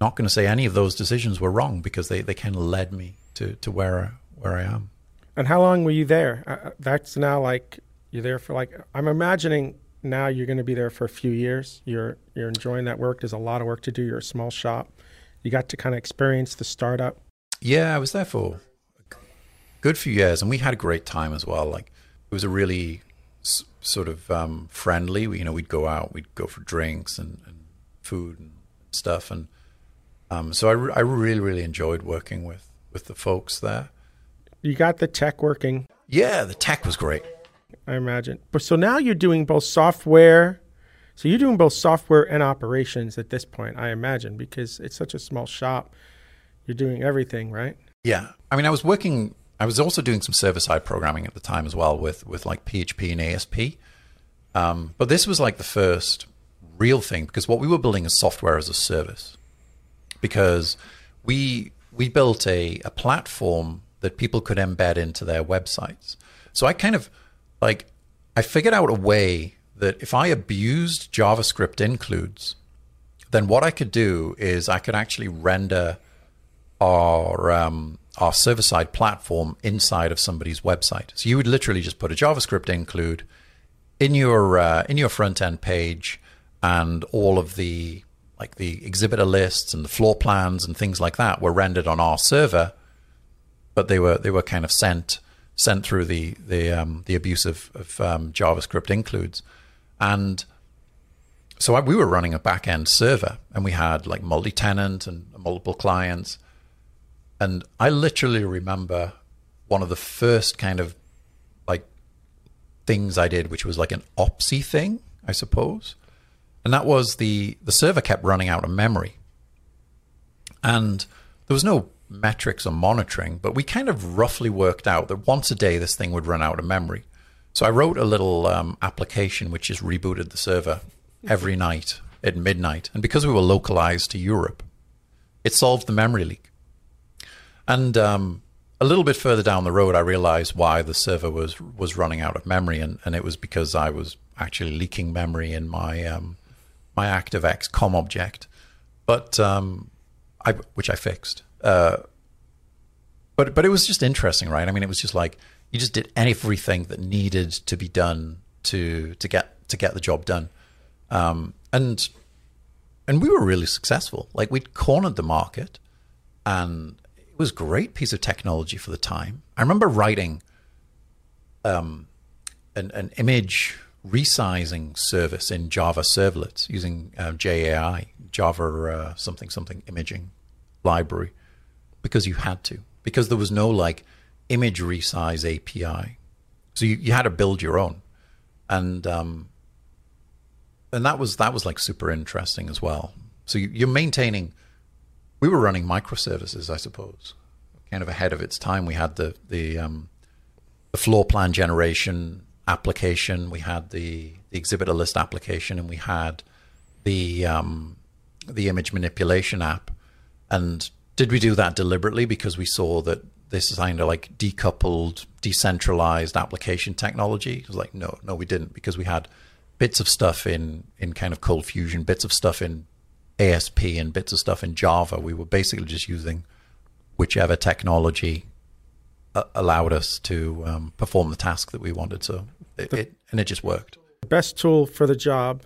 not going to say any of those decisions were wrong because they, they kind of led me to, to where where I am. And how long were you there? Uh, uh, that's now like you're there for like I'm imagining now you're going to be there for a few years. You're you're enjoying that work. There's a lot of work to do. You're a small shop. You got to kind of experience the startup. Yeah, I was there for good few years, and we had a great time as well. Like it was a really s- sort of um, friendly. We, you know, we'd go out, we'd go for drinks and, and food and stuff, and um, so I, re- I really really enjoyed working with with the folks there you got the tech working. Yeah, the tech was great. I imagine. But so now you're doing both software. So you're doing both software and operations at this point, I imagine, because it's such a small shop. You're doing everything, right? Yeah. I mean, I was working. I was also doing some server side programming at the time as well with with like PHP and ASP. Um, but this was like the first real thing because what we were building is software as a service. Because we we built a, a platform that people could embed into their websites. So I kind of like I figured out a way that if I abused JavaScript includes, then what I could do is I could actually render our um, our server side platform inside of somebody's website. So you would literally just put a JavaScript include in your uh, in your front end page, and all of the like the exhibitor lists and the floor plans and things like that were rendered on our server but they were they were kind of sent sent through the the um, the abuse of, of um, JavaScript includes, and so I, we were running a back end server, and we had like multi tenant and multiple clients, and I literally remember one of the first kind of like things I did, which was like an opsy thing, I suppose, and that was the the server kept running out of memory, and there was no metrics or monitoring, but we kind of roughly worked out that once a day this thing would run out of memory. So I wrote a little um, application which just rebooted the server every night at midnight. And because we were localized to Europe, it solved the memory leak. And um, a little bit further down the road, I realized why the server was was running out of memory, and, and it was because I was actually leaking memory in my um, my ActiveX COM object, but um, I which I fixed. Uh, but but it was just interesting, right? I mean, it was just like you just did everything that needed to be done to to get to get the job done, um, and and we were really successful. Like we'd cornered the market, and it was great piece of technology for the time. I remember writing um, an, an image resizing service in Java servlets using uh, JAI, Java uh, something something imaging library, because you had to, because there was no like image resize API, so you, you had to build your own, and um, and that was that was like super interesting as well. So you, you're maintaining. We were running microservices, I suppose, kind of ahead of its time. We had the the um, the floor plan generation application, we had the, the exhibitor list application, and we had the um, the image manipulation app. And did we do that deliberately because we saw that this is kind of like decoupled, decentralized application technology? It was like, no, no, we didn't because we had bits of stuff in in kind of Cold Fusion, bits of stuff in ASP, and bits of stuff in Java. We were basically just using whichever technology allowed us to um, perform the task that we wanted. So it, the, it, and it just worked. The best tool for the job,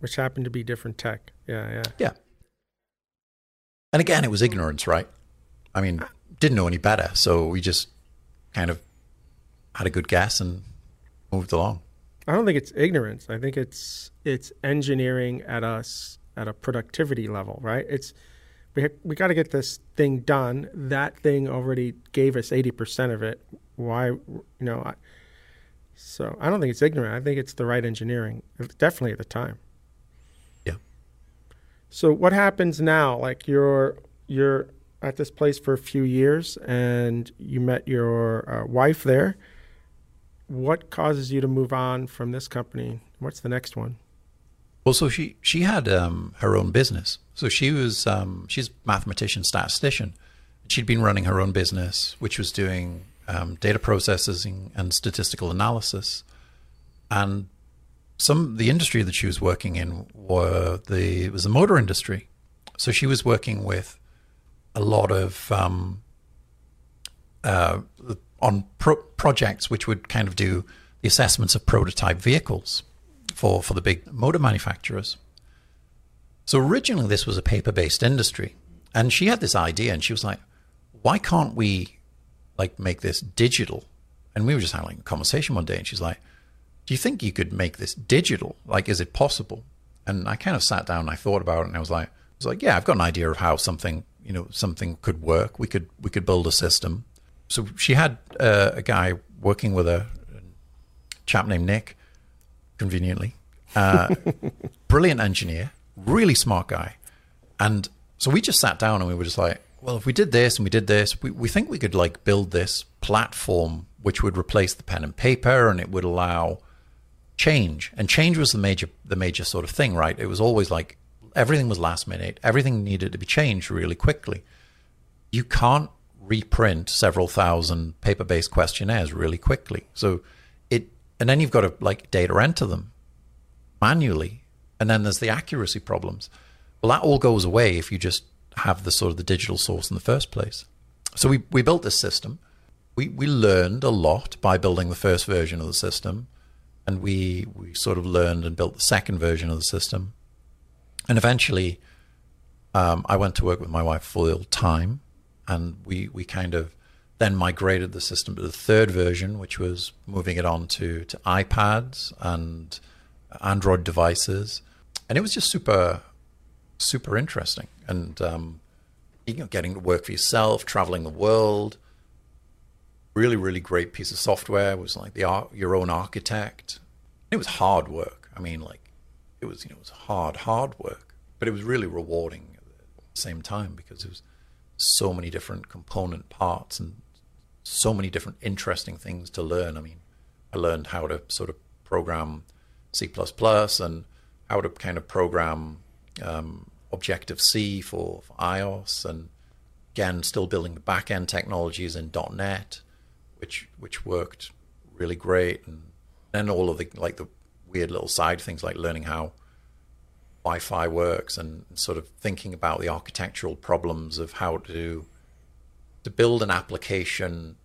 which happened to be different tech. Yeah, yeah, yeah. And again, it was ignorance, right? I mean, didn't know any better, so we just kind of had a good guess and moved along. I don't think it's ignorance. I think it's it's engineering at us at a productivity level, right? It's we we got to get this thing done. That thing already gave us eighty percent of it. Why, you know? I, so I don't think it's ignorant. I think it's the right engineering, definitely at the time. Yeah. So what happens now? Like you're you're at this place for a few years, and you met your uh, wife there. What causes you to move on from this company? What's the next one? Well, so she she had um, her own business. So she was um, she's mathematician statistician. She'd been running her own business, which was doing um, data processing and statistical analysis. And some the industry that she was working in were the it was the motor industry. So she was working with a lot of um, uh, on pro- projects which would kind of do the assessments of prototype vehicles for, for the big motor manufacturers. So originally, this was a paper based industry. And she had this idea, and she was like, why can't we like make this digital? And we were just having a conversation one day, and she's like, do you think you could make this digital? Like, is it possible? And I kind of sat down and I thought about it, and I was like, I was like, yeah, I've got an idea of how something, you know, something could work. We could we could build a system. So she had uh, a guy working with a, a chap named Nick, conveniently. Uh, brilliant engineer, really smart guy. And so we just sat down and we were just like, well, if we did this and we did this, we, we think we could like build this platform which would replace the pen and paper and it would allow change. And change was the major the major sort of thing, right? It was always like everything was last minute. Everything needed to be changed really quickly. You can't reprint several thousand paper-based questionnaires really quickly. So and then you've got to like data enter them manually. And then there's the accuracy problems. Well that all goes away if you just have the sort of the digital source in the first place. So we, we built this system. We, we learned a lot by building the first version of the system. And we we sort of learned and built the second version of the system. And eventually um, i went to work with my wife full time. And we we kind of then migrated the system to the third version, which was moving it on to, to iPads and Android devices. And it was just super, super interesting. And, um, you know, getting to work for yourself, traveling the world. Really, really great piece of software. It was like the your own architect. It was hard work. I mean, like, it was, you know, it was hard, hard work, but it was really rewarding at the same time because it was so many different component parts and so many different interesting things to learn. I mean, I learned how to sort of program C++ and how to kind of program um, Objective C for, for, iOS, and again, still building the back end technologies in .NET, which which worked really great, and then all of the like the weird little side things like learning how Wi-Fi works and sort of thinking about the architectural problems of how to to build an application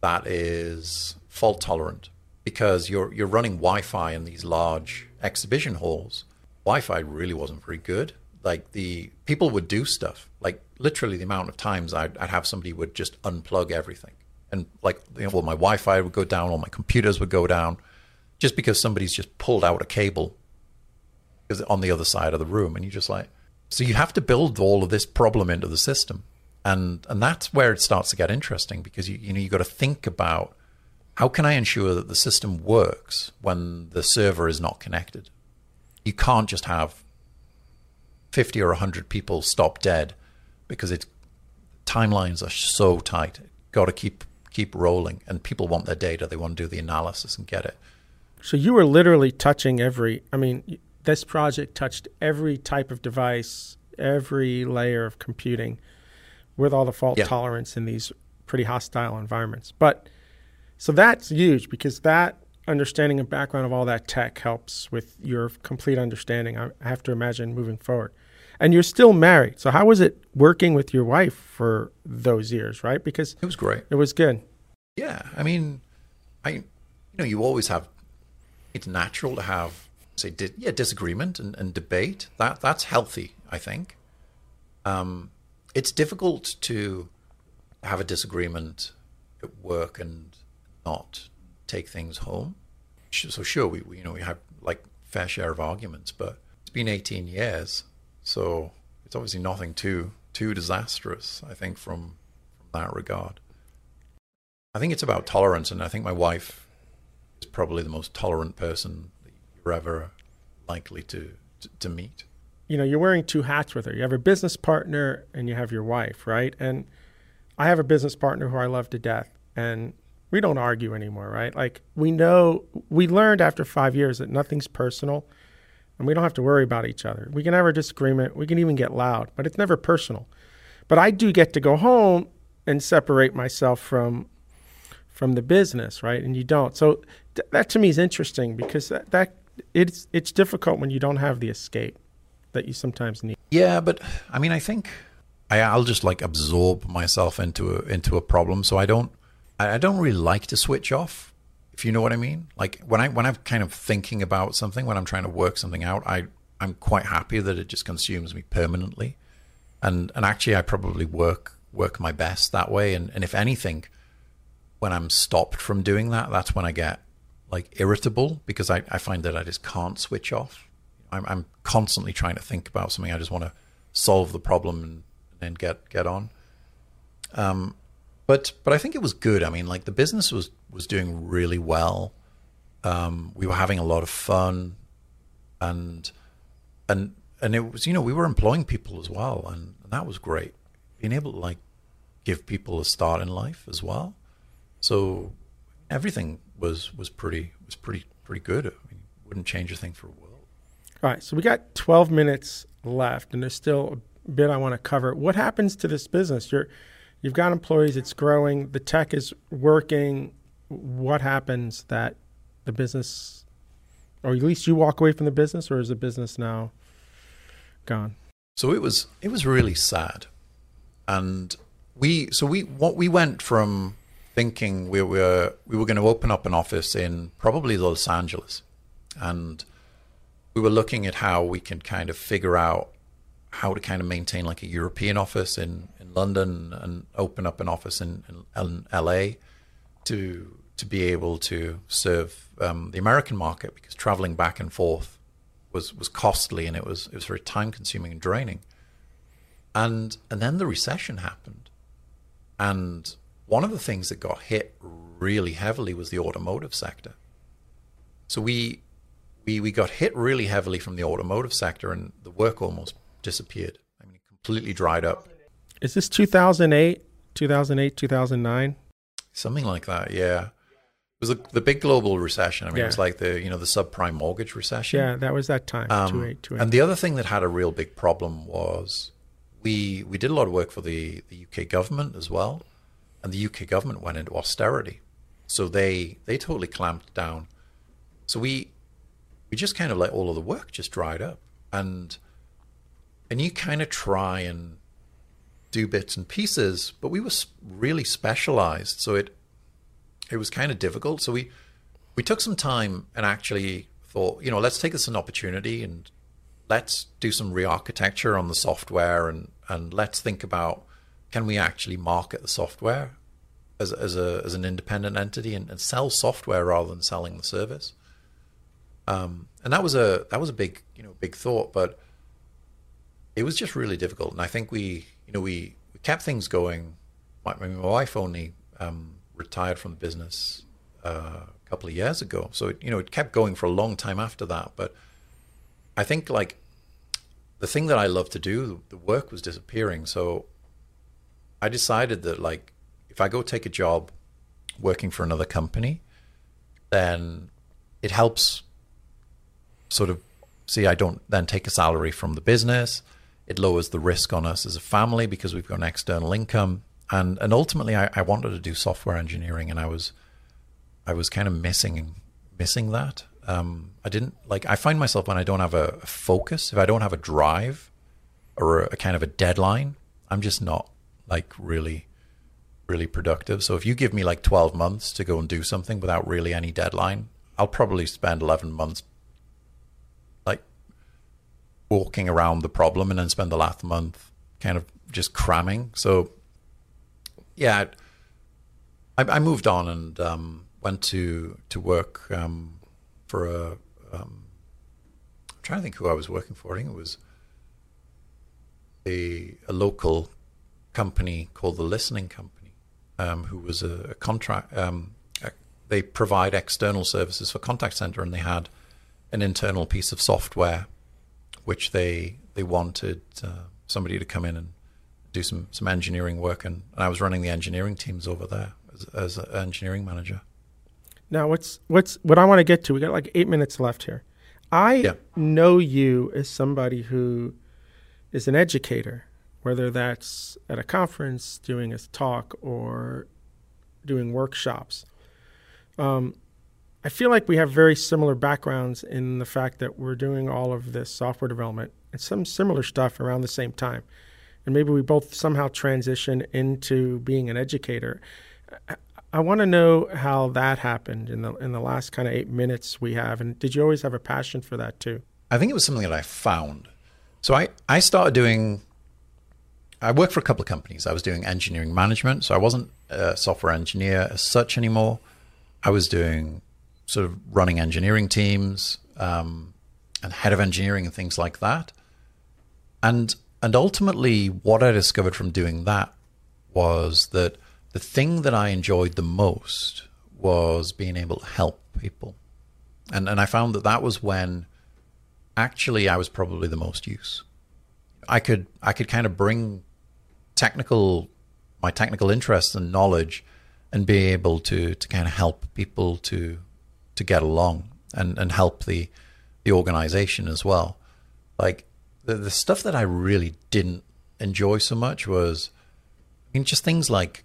that is fault tolerant because you're you're running Wi-Fi in these large exhibition halls. Wi-Fi really wasn't very good. Like the people would do stuff like literally the amount of times I'd, I'd have somebody would just unplug everything and like you know, well my Wi-Fi would go down, all my computers would go down, just because somebody's just pulled out a cable on the other side of the room, and you're just like so you have to build all of this problem into the system, and and that's where it starts to get interesting because you you know you got to think about how can I ensure that the system works when the server is not connected. You can't just have 50 or 100 people stop dead because it's timelines are so tight. Got to keep keep rolling, and people want their data. They want to do the analysis and get it. So you were literally touching every. I mean, this project touched every type of device, every layer of computing, with all the fault yeah. tolerance in these pretty hostile environments. But so that's huge because that understanding and background of all that tech helps with your complete understanding. I have to imagine moving forward. And you're still married. So how was it working with your wife for those years, right? Because it was great. It was good. Yeah. I mean, I you know, you always have it's natural to have say di- yeah, disagreement and, and debate. That that's healthy, I think. Um, it's difficult to have a disagreement at work and not take things home. So sure, we, we you know we have like fair share of arguments, but it's been 18 years so it's obviously nothing too too disastrous, I think, from from that regard. I think it's about tolerance, and I think my wife is probably the most tolerant person you're ever likely to, to, to meet. You know, you're wearing two hats with her. You have a business partner and you have your wife, right? And I have a business partner who I love to death, and we don't argue anymore, right? Like we know, we learned after five years that nothing's personal and we don't have to worry about each other. We can have a disagreement, we can even get loud, but it's never personal. But I do get to go home and separate myself from from the business, right? And you don't. So th- that to me is interesting because that, that it's it's difficult when you don't have the escape that you sometimes need. Yeah, but I mean, I think I, I'll just like absorb myself into a, into a problem, so I don't I don't really like to switch off if you know what I mean. Like when I when I'm kind of thinking about something, when I'm trying to work something out, I I'm quite happy that it just consumes me permanently. And and actually I probably work work my best that way. And, and if anything, when I'm stopped from doing that, that's when I get like irritable because I, I find that I just can't switch off. I'm, I'm constantly trying to think about something. I just want to solve the problem and, get get on. Um, but but I think it was good. I mean, like the business was was doing really well. Um, we were having a lot of fun, and and and it was you know we were employing people as well, and, and that was great. Being able to like give people a start in life as well. So everything was was pretty was pretty pretty good. I mean, wouldn't change a thing for a world. All right, so we got 12 minutes left, and there's still a bit I want to cover. What happens to this business? You're you've got employees, it's growing, the tech is working. What happens that the business, or at least you walk away from the business, or is the business now gone? So it was it was really sad, and we so we what we went from thinking we were we were going to open up an office in probably Los Angeles, and we were looking at how we can kind of figure out how to kind of maintain like a European office in, in London and open up an office in, in, in LA to to be able to serve um, the American market because traveling back and forth was was costly and it was it was very time consuming and draining. And and then the recession happened, and one of the things that got hit really heavily was the automotive sector. So we we we got hit really heavily from the automotive sector, and the work almost disappeared. I mean, completely dried up. Is this 2008, 2008, 2009? Something like that, yeah. It was the, the big global recession. I mean, yeah. it was like the you know the subprime mortgage recession. Yeah, that was that time. Um, And the other thing that had a real big problem was we we did a lot of work for the, the UK government as well, and the UK government went into austerity, so they they totally clamped down. So we we just kind of let all of the work just dried up and and you kind of try and do bits and pieces, but we were really specialized, so it it was kind of difficult. So we we took some time and actually thought, you know, let's take this as an opportunity and let's do some re-architecture on the software and and let's think about can we actually market the software as as a as an independent entity and, and sell software rather than selling the service. Um, and that was a that was a big you know big thought, but it was just really difficult. And I think we you know we, we kept things going. My, my wife only um, retired from the business uh, a couple of years ago, so it, you know it kept going for a long time after that. But I think like the thing that I love to do, the work was disappearing. So I decided that like if I go take a job working for another company, then it helps sort of see I don't then take a salary from the business. It lowers the risk on us as a family because we've got an external income. And and ultimately I, I wanted to do software engineering and I was I was kind of missing missing that. Um, I didn't like I find myself when I don't have a, focus, if I don't have a drive or a, a kind of a deadline, I'm just not like really really productive. So if you give me like 12 months to go and do something without really any deadline, I'll probably spend 11 months walking around the problem and then spend the last month kind of just cramming. So yeah, I, I moved on and um, went to to work um, for a. Um, I'm trying to think who I was working for. I think it was a a local company called the Listening Company um, who was a, a contract. Um, a, they provide external services for contact center, and they had an internal piece of software which they they wanted uh, somebody to come in and do some some engineering work, and, and I was running the engineering teams over there as, an engineering manager. Now, what's what's what I want to get to? We got like eight minutes left here. I yeah. know you as somebody who is an educator whether that's at a conference, doing a talk, or doing workshops. Um, I feel like we have very similar backgrounds in the fact that we're doing all of this software development and some similar stuff around the same time. And maybe we both somehow transition into being an educator. I, want to know how that happened in the in the last kind of eight minutes we have. And did you always have a passion for that too? I think it was something that I found. So I, I started doing I worked for a couple of companies. I was doing engineering management, so I wasn't a software engineer as such anymore. I was doing sort of running engineering teams um, and head of engineering and things like that. And and ultimately, what I discovered from doing that was that the thing that I enjoyed the most was being able to help people. And and I found that that was when actually I was probably the most use. I could I could kind of bring technical my technical interests and knowledge and be able to to kind of help people to to get along and and help the the organization as well. Like the the stuff that I really didn't enjoy so much was I mean just things like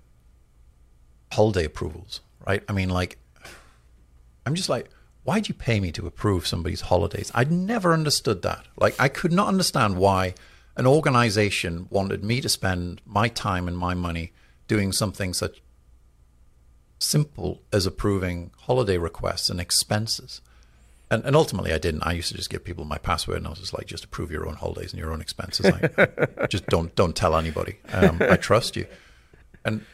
holiday approvals right? I mean like I'm just like why'd you pay me to approve somebody's holidays? I'd never understood that. Like I could not understand why an organization wanted me to spend my time and my money doing something such simple as approving holiday requests and expenses. And, and ultimately, I didn't. I used to just give people my password, and I was just like, just approve your own holidays and your own expenses. I, just don't don't tell anybody. Um, I trust you. And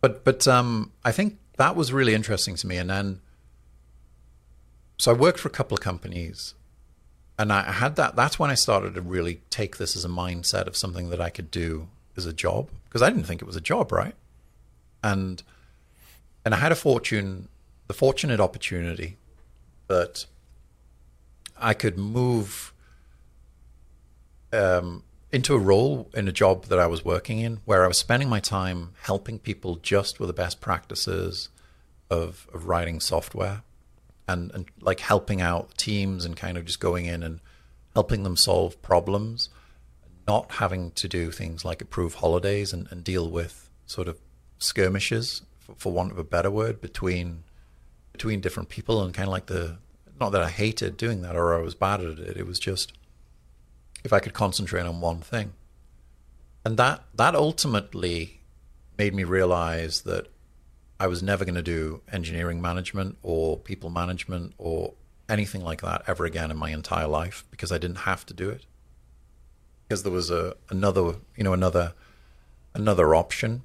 but but um, I think that was really interesting to me. And then, so I worked for a couple of companies and I had that. That's when I started to really take this as a mindset of something that I could do as a job because I didn't think it was a job, right? And and I had a fortune, the fortunate opportunity that I could move um, into a role in a job that I was working in where I was spending my time helping people just with the best practices of, of writing software and, and like helping out teams and kind of just going in and helping them solve problems, not having to do things like approve holidays and, and deal with sort of skirmishes, for, for want of a better word, between between different people and kind of like the not that I hated doing that or I was bad at it. It was just if I could concentrate on one thing. And that that ultimately made me realize that I was never going to do engineering management or people management or anything like that ever again in my entire life because I didn't have to do it. Because there was a another, you know, another another option.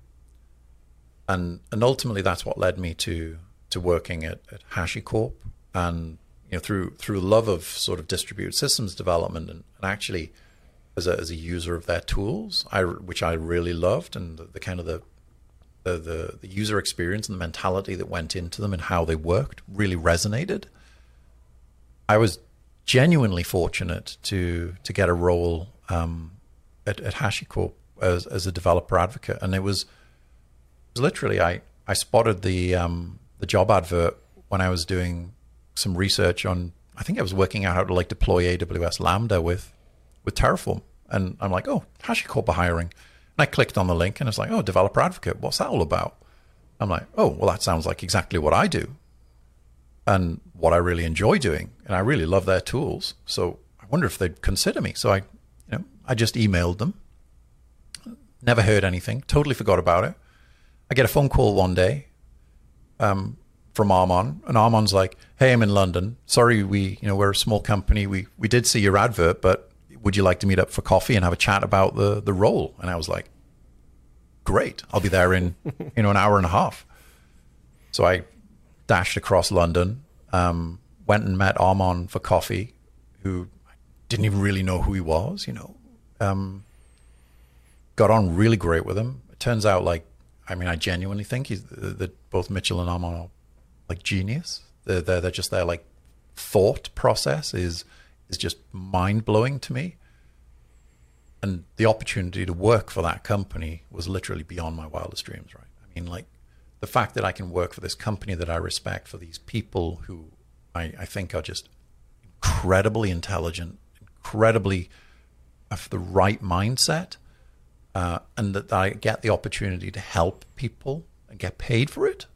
And and ultimately that's what led me to to working at, at HashiCorp and you know through through love of sort of distributed systems development and, and actually as a, as a user of their tools, I, which I really loved, and the, the kind of the, the, the the user experience and the mentality that went into them and how they worked really resonated. I was genuinely fortunate to to get a role um, at, at HashiCorp as as a developer advocate, and it was, it was literally I I spotted the um, the job advert when I was doing some research on. I think I was working out how to like deploy AWS Lambda with with Terraform. And I'm like, oh, HashiCorp are hiring. And I clicked on the link and it's like, oh, developer advocate. What's that all about? I'm like, oh, well, that sounds like exactly what I do and what I really enjoy doing. And I really love their tools. So I wonder if they'd consider me. So I, you know, I just emailed them. Never heard anything. Totally forgot about it. I get a phone call one day um, from Armon, and Armon's like, "Hey, I'm in London. Sorry, we, you know, we're a small company. We we did see your advert, but would you like to meet up for coffee and have a chat about the the role? And I was like, great, I'll be there in you know an hour and a half. So I dashed across London, um, went and met Armon for coffee, who didn't even really know who he was. You know, um, got on really great with him. It turns out, like, I mean, I genuinely think he's that both Mitchell and Armon are like genius. They're, they're, they're just their like thought process is is just mind blowing to me. And the opportunity to work for that company was literally beyond my wildest dreams, right? I mean, like the fact that I can work for this company that I respect, for these people who I, I think are just incredibly intelligent, incredibly of the right mindset, uh, and that I get the opportunity to help people and get paid for it.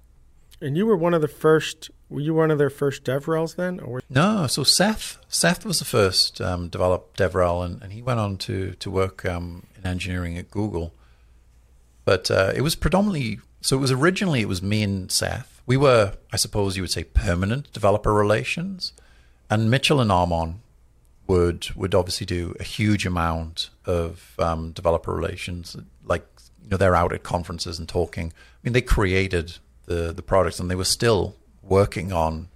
And you were one of the first were you one of their first DevRels then? Or no, so Seth Seth was the first um, developed DevRel, and, and he went on to to work um, in engineering at Google. But uh, it was predominantly so. It was originally it was me and Seth. We were, I suppose, you would say, permanent developer relations, and Mitchell and Armon would would obviously do a huge amount of um, developer relations. Like you know, they're out at conferences and talking. I mean, they created the the products, and they were still working on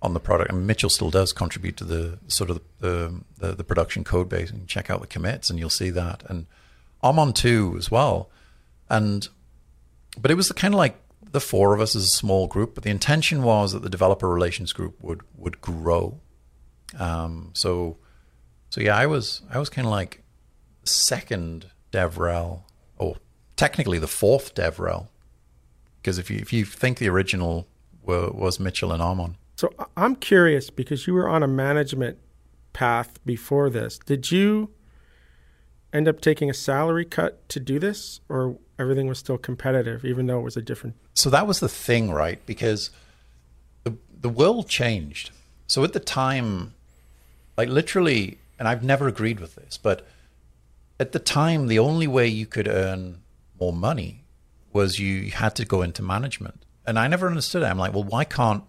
on the product. and Mitchell still does contribute to the sort of the, the, the production code base. And check out the commits, and you'll see that. And Armon too as well. And but it was kind of like the four of us as a small group. But the intention was that the developer relations group would would grow. Um, so so yeah, I was I was kind of like second DevRel, or technically the fourth DevRel, because if you if you think the original was Mitchell and Armon. So I'm curious because you were on a management path before this. Did you end up taking a salary cut to do this, or everything was still competitive, even though it was a different? So that was the thing, right? Because the the world changed. So at the time, like literally, and I've never agreed with this, but at the time, the only way you could earn more money was you had to go into management and I never understood it. I'm like, well, why can't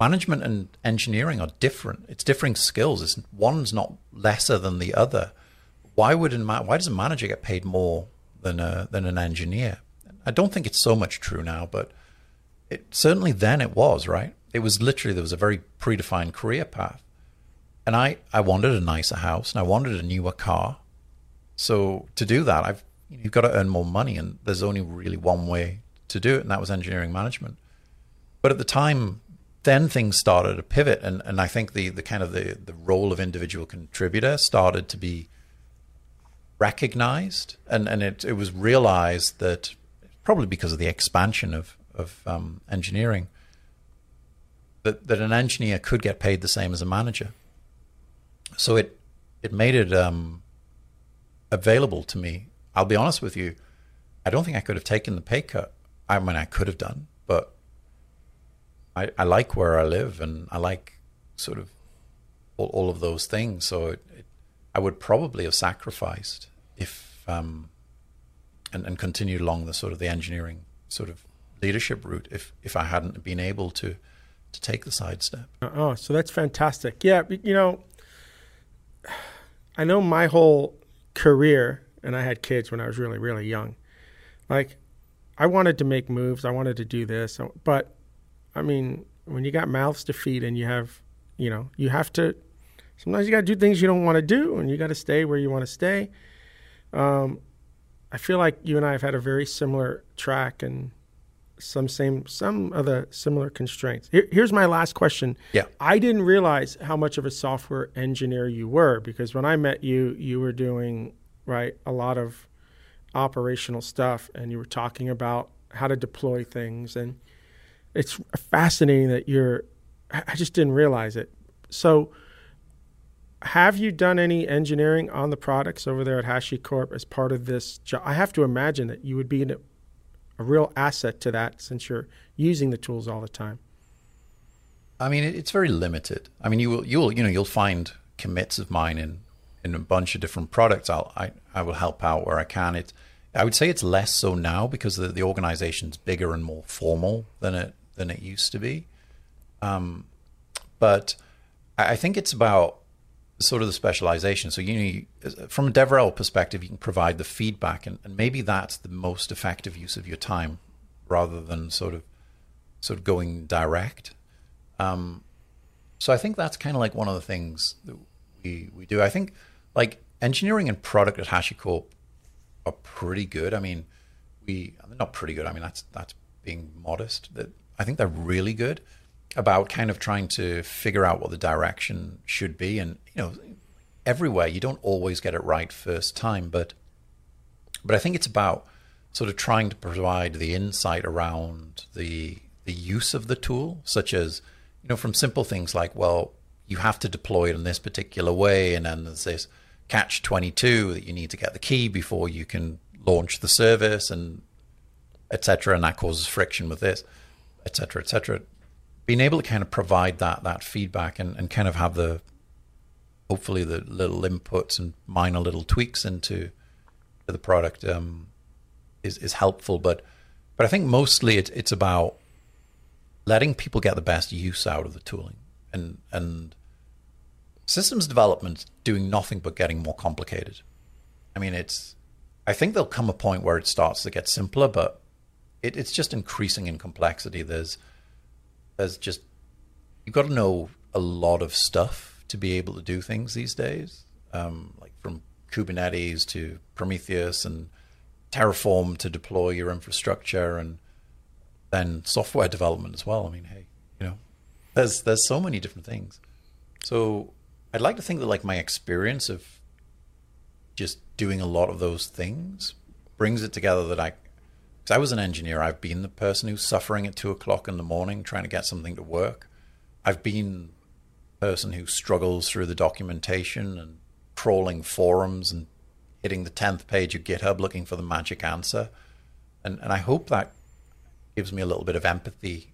management and engineering are different? It's differing skills. It's one's not lesser than the other. Why would why does a manager get paid more than a, than an engineer? I don't think it's so much true now, but it certainly then it was right. It was literally there was a very predefined career path, and I I wanted a nicer house and I wanted a newer car. So to do that, I've you've got to earn more money, and there's only really one way to do it, and that was engineering management. But at the time, then things started to pivot, and, and I think the, the kind of the, the role of individual contributor started to be recognized, and, and it, it was realized that probably because of the expansion of, of um, engineering, that, that an engineer could get paid the same as a manager. So it it made it um, available to me. I'll be honest with you, I don't think I could have taken the pay cut I mean, I could have done, but I, I like where I live and I like sort of all, all of those things. So it, it, I would probably have sacrificed if um, and, and continued along the sort of the engineering sort of leadership route if if I hadn't been able to to take the sidestep. Oh, so that's fantastic. Yeah, you know, I know my whole career, and I had kids when I was really really young. Like, I wanted to make moves. I wanted to do this, but I mean, when you got mouths to feed and you have, you know, you have to. Sometimes you got to do things you don't want to do, and you got to stay where you want to stay. Um, I feel like you and I have had a very similar track and some same some of the similar constraints. Here, here's my last question. Yeah, I didn't realize how much of a software engineer you were because when I met you, you were doing right a lot of operational stuff, and you were talking about how to deploy things, and it's fascinating that you're. I just didn't realize it. So have you done any engineering on the products over there at HashiCorp as part of this job? I have to imagine that you would be in a, a real asset to that since you're using the tools all the time. I mean, it's very limited. I mean, you will, you'll, you know, you'll find commits of mine in, in a bunch of different products. I'll, I, I will help out where I can. It, I would say it's less so now because the, the organization's bigger and more formal than it, than it used to be. Um, but I think it's about sort of the specialization. So you know, from a DevRel perspective, you can provide the feedback, and, and maybe that's the most effective use of your time, rather than sort of sort of going direct. Um, so I think that's kind of like one of the things that we we do. I think like engineering and product at HashiCorp are pretty good. I mean, we mean, not pretty good. I mean that's that's being modest. That I think they're really good about kind of trying to figure out what the direction should be. And, you know, everywhere you don't always get it right first time, but but I think it's about sort of trying to provide the insight around the the use of the tool, such as, you know, from simple things like, well, you have to deploy it in this particular way, and then there's this catch 22 that you need to get the key before you can launch the service and etc and that causes friction with this etc etc being able to kind of provide that that feedback and, and kind of have the hopefully the little inputs and minor little tweaks into the product um, is is helpful. But but I think mostly it, it's about letting people get the best use out of the tooling and and systems development doing nothing but getting more complicated. I mean, it's I think there'll come a point where it starts to get simpler, but it, it's just increasing in complexity. There's there's just you've got to know a lot of stuff to be able to do things these days, um, like from Kubernetes to Prometheus and Terraform to deploy your infrastructure, and then software development as well. I mean, hey, you know, there's there's so many different things. So I'd like to think that like my experience of just doing a lot of those things brings it together that I because I was an engineer, I've been the person who's suffering at two o'clock in the morning trying to get something to work. I've been the person who struggles through the documentation and crawling forums and hitting the 10th page of GitHub looking for the magic answer. And, and I hope that gives me a little bit of empathy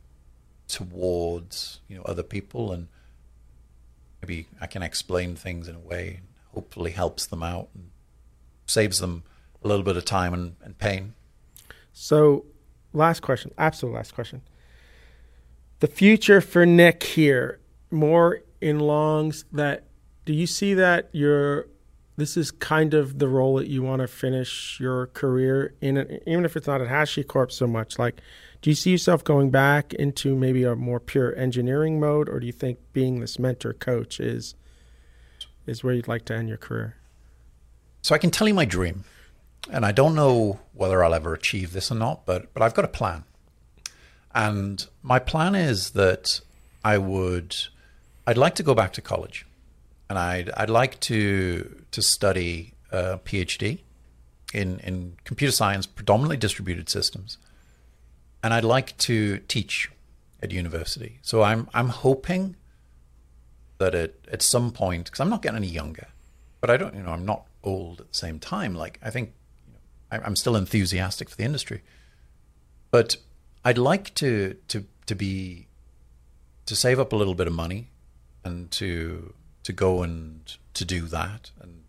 towards you know other people and maybe I can explain things in a way and hopefully helps them out and saves them a little bit of time and, and pain. So, last question, absolute last question. The future for Nick here, more in longs. That do you see that you're this is kind of the role that you want to finish your career in, even if it's not at HashiCorp so much. Like, do you see yourself going back into maybe a more pure engineering mode, or do you think being this mentor coach is is where you'd like to end your career? So I can tell you my dream and I don't know whether I'll ever achieve this or not, but but I've got a plan. And my plan is that I would I'd like to go back to college. And I'd I'd like to to study uh, a PhD in in computer science, predominantly distributed systems. And I'd like to teach at university. So I'm I'm hoping that at at some point because I'm not getting any younger, but I don't you know I'm not old at the same time. Like I think I'm still enthusiastic for the industry, but I'd like to to to be to save up a little bit of money and to to go and to do that and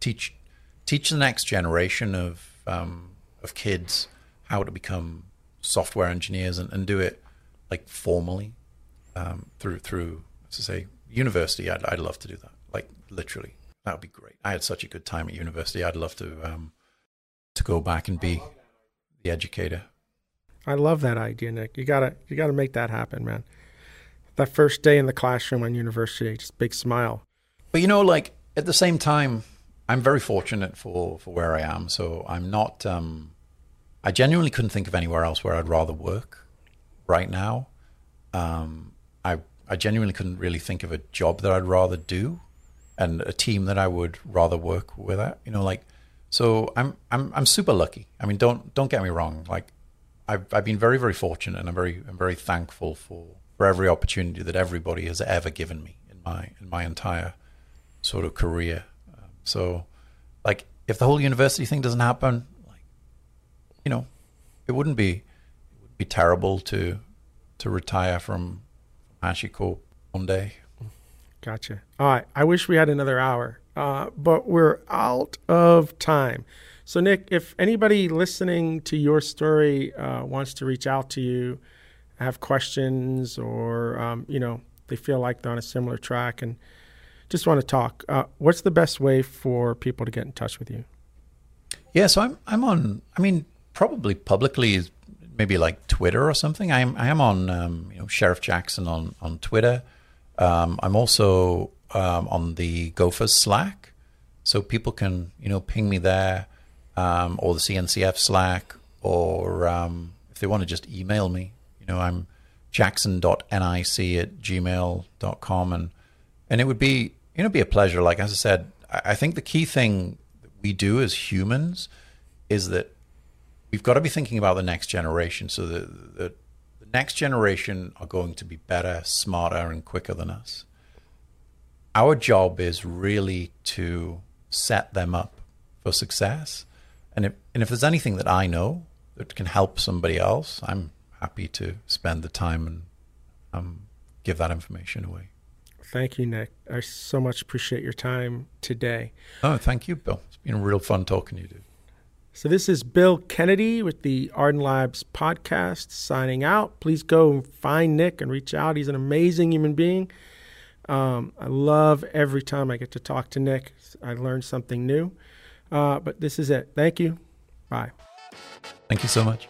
teach teach the next generation of um, of kids how to become software engineers and, and do it like formally um, through through I say university. I'd I'd love to do that. Like literally, that would be great. I had such a good time at university. I'd love to um, to go back and be the educator. I love that idea, Nick. You gotta you gotta make that happen, man. That first day in the classroom on university, just big smile. But you know, like at the same time, I'm very fortunate for for where I am. So I'm not. Um, I genuinely couldn't think of anywhere else where I'd rather work right now. Um, I I genuinely couldn't really think of a job that I'd rather do, and a team that I would rather work with. You know, like so I'm I'm I'm super lucky. I mean, don't don't get me wrong. Like I've I've been very very fortunate, and I'm very I'm very thankful for for every opportunity that everybody has ever given me in my in my entire sort of career. Um, so, like, if the whole university thing doesn't happen, like, you know, it wouldn't be it would be terrible to to retire from HashiCorp one day. Gotcha. All right. I wish we had another hour, uh, but we're out of time. So, Nick, if anybody listening to your story uh, wants to reach out to you, have questions, or um, you know they feel like they're on a similar track and just want to talk, uh, what's the best way for people to get in touch with you? Yeah, so I'm I'm on. I mean, probably publicly is maybe like Twitter or something. I'm I am on um, you know Sheriff Jackson on on Twitter. Um, I'm also um, on the Gophers Slack, so people can you know ping me there, um, or the CNCF Slack, or um, if they want to just email me, you know I'm jackson.nic at gmail.com, and and it would be you know be a pleasure. Like as I said, I, think the key thing that we do as humans is that we've got to be thinking about the next generation. So the, the next generation are going to be better, smarter, and quicker than us. Our job is really to set them up for success. And if, and if there's anything that I know that can help somebody else, I'm happy to spend the time and um, give that information away. Thank you, Nick. I so much appreciate your time today. Oh, thank you, Bill. It's been real fun talking to you, dude. So this is Bill Kennedy with the Ardan Labs podcast signing out. Please go find Nick and reach out. He's an amazing human being. Um, I love every time I get to talk to Nick. I learn something new. Uh, but this is it. Thank you. Bye. Thank you so much.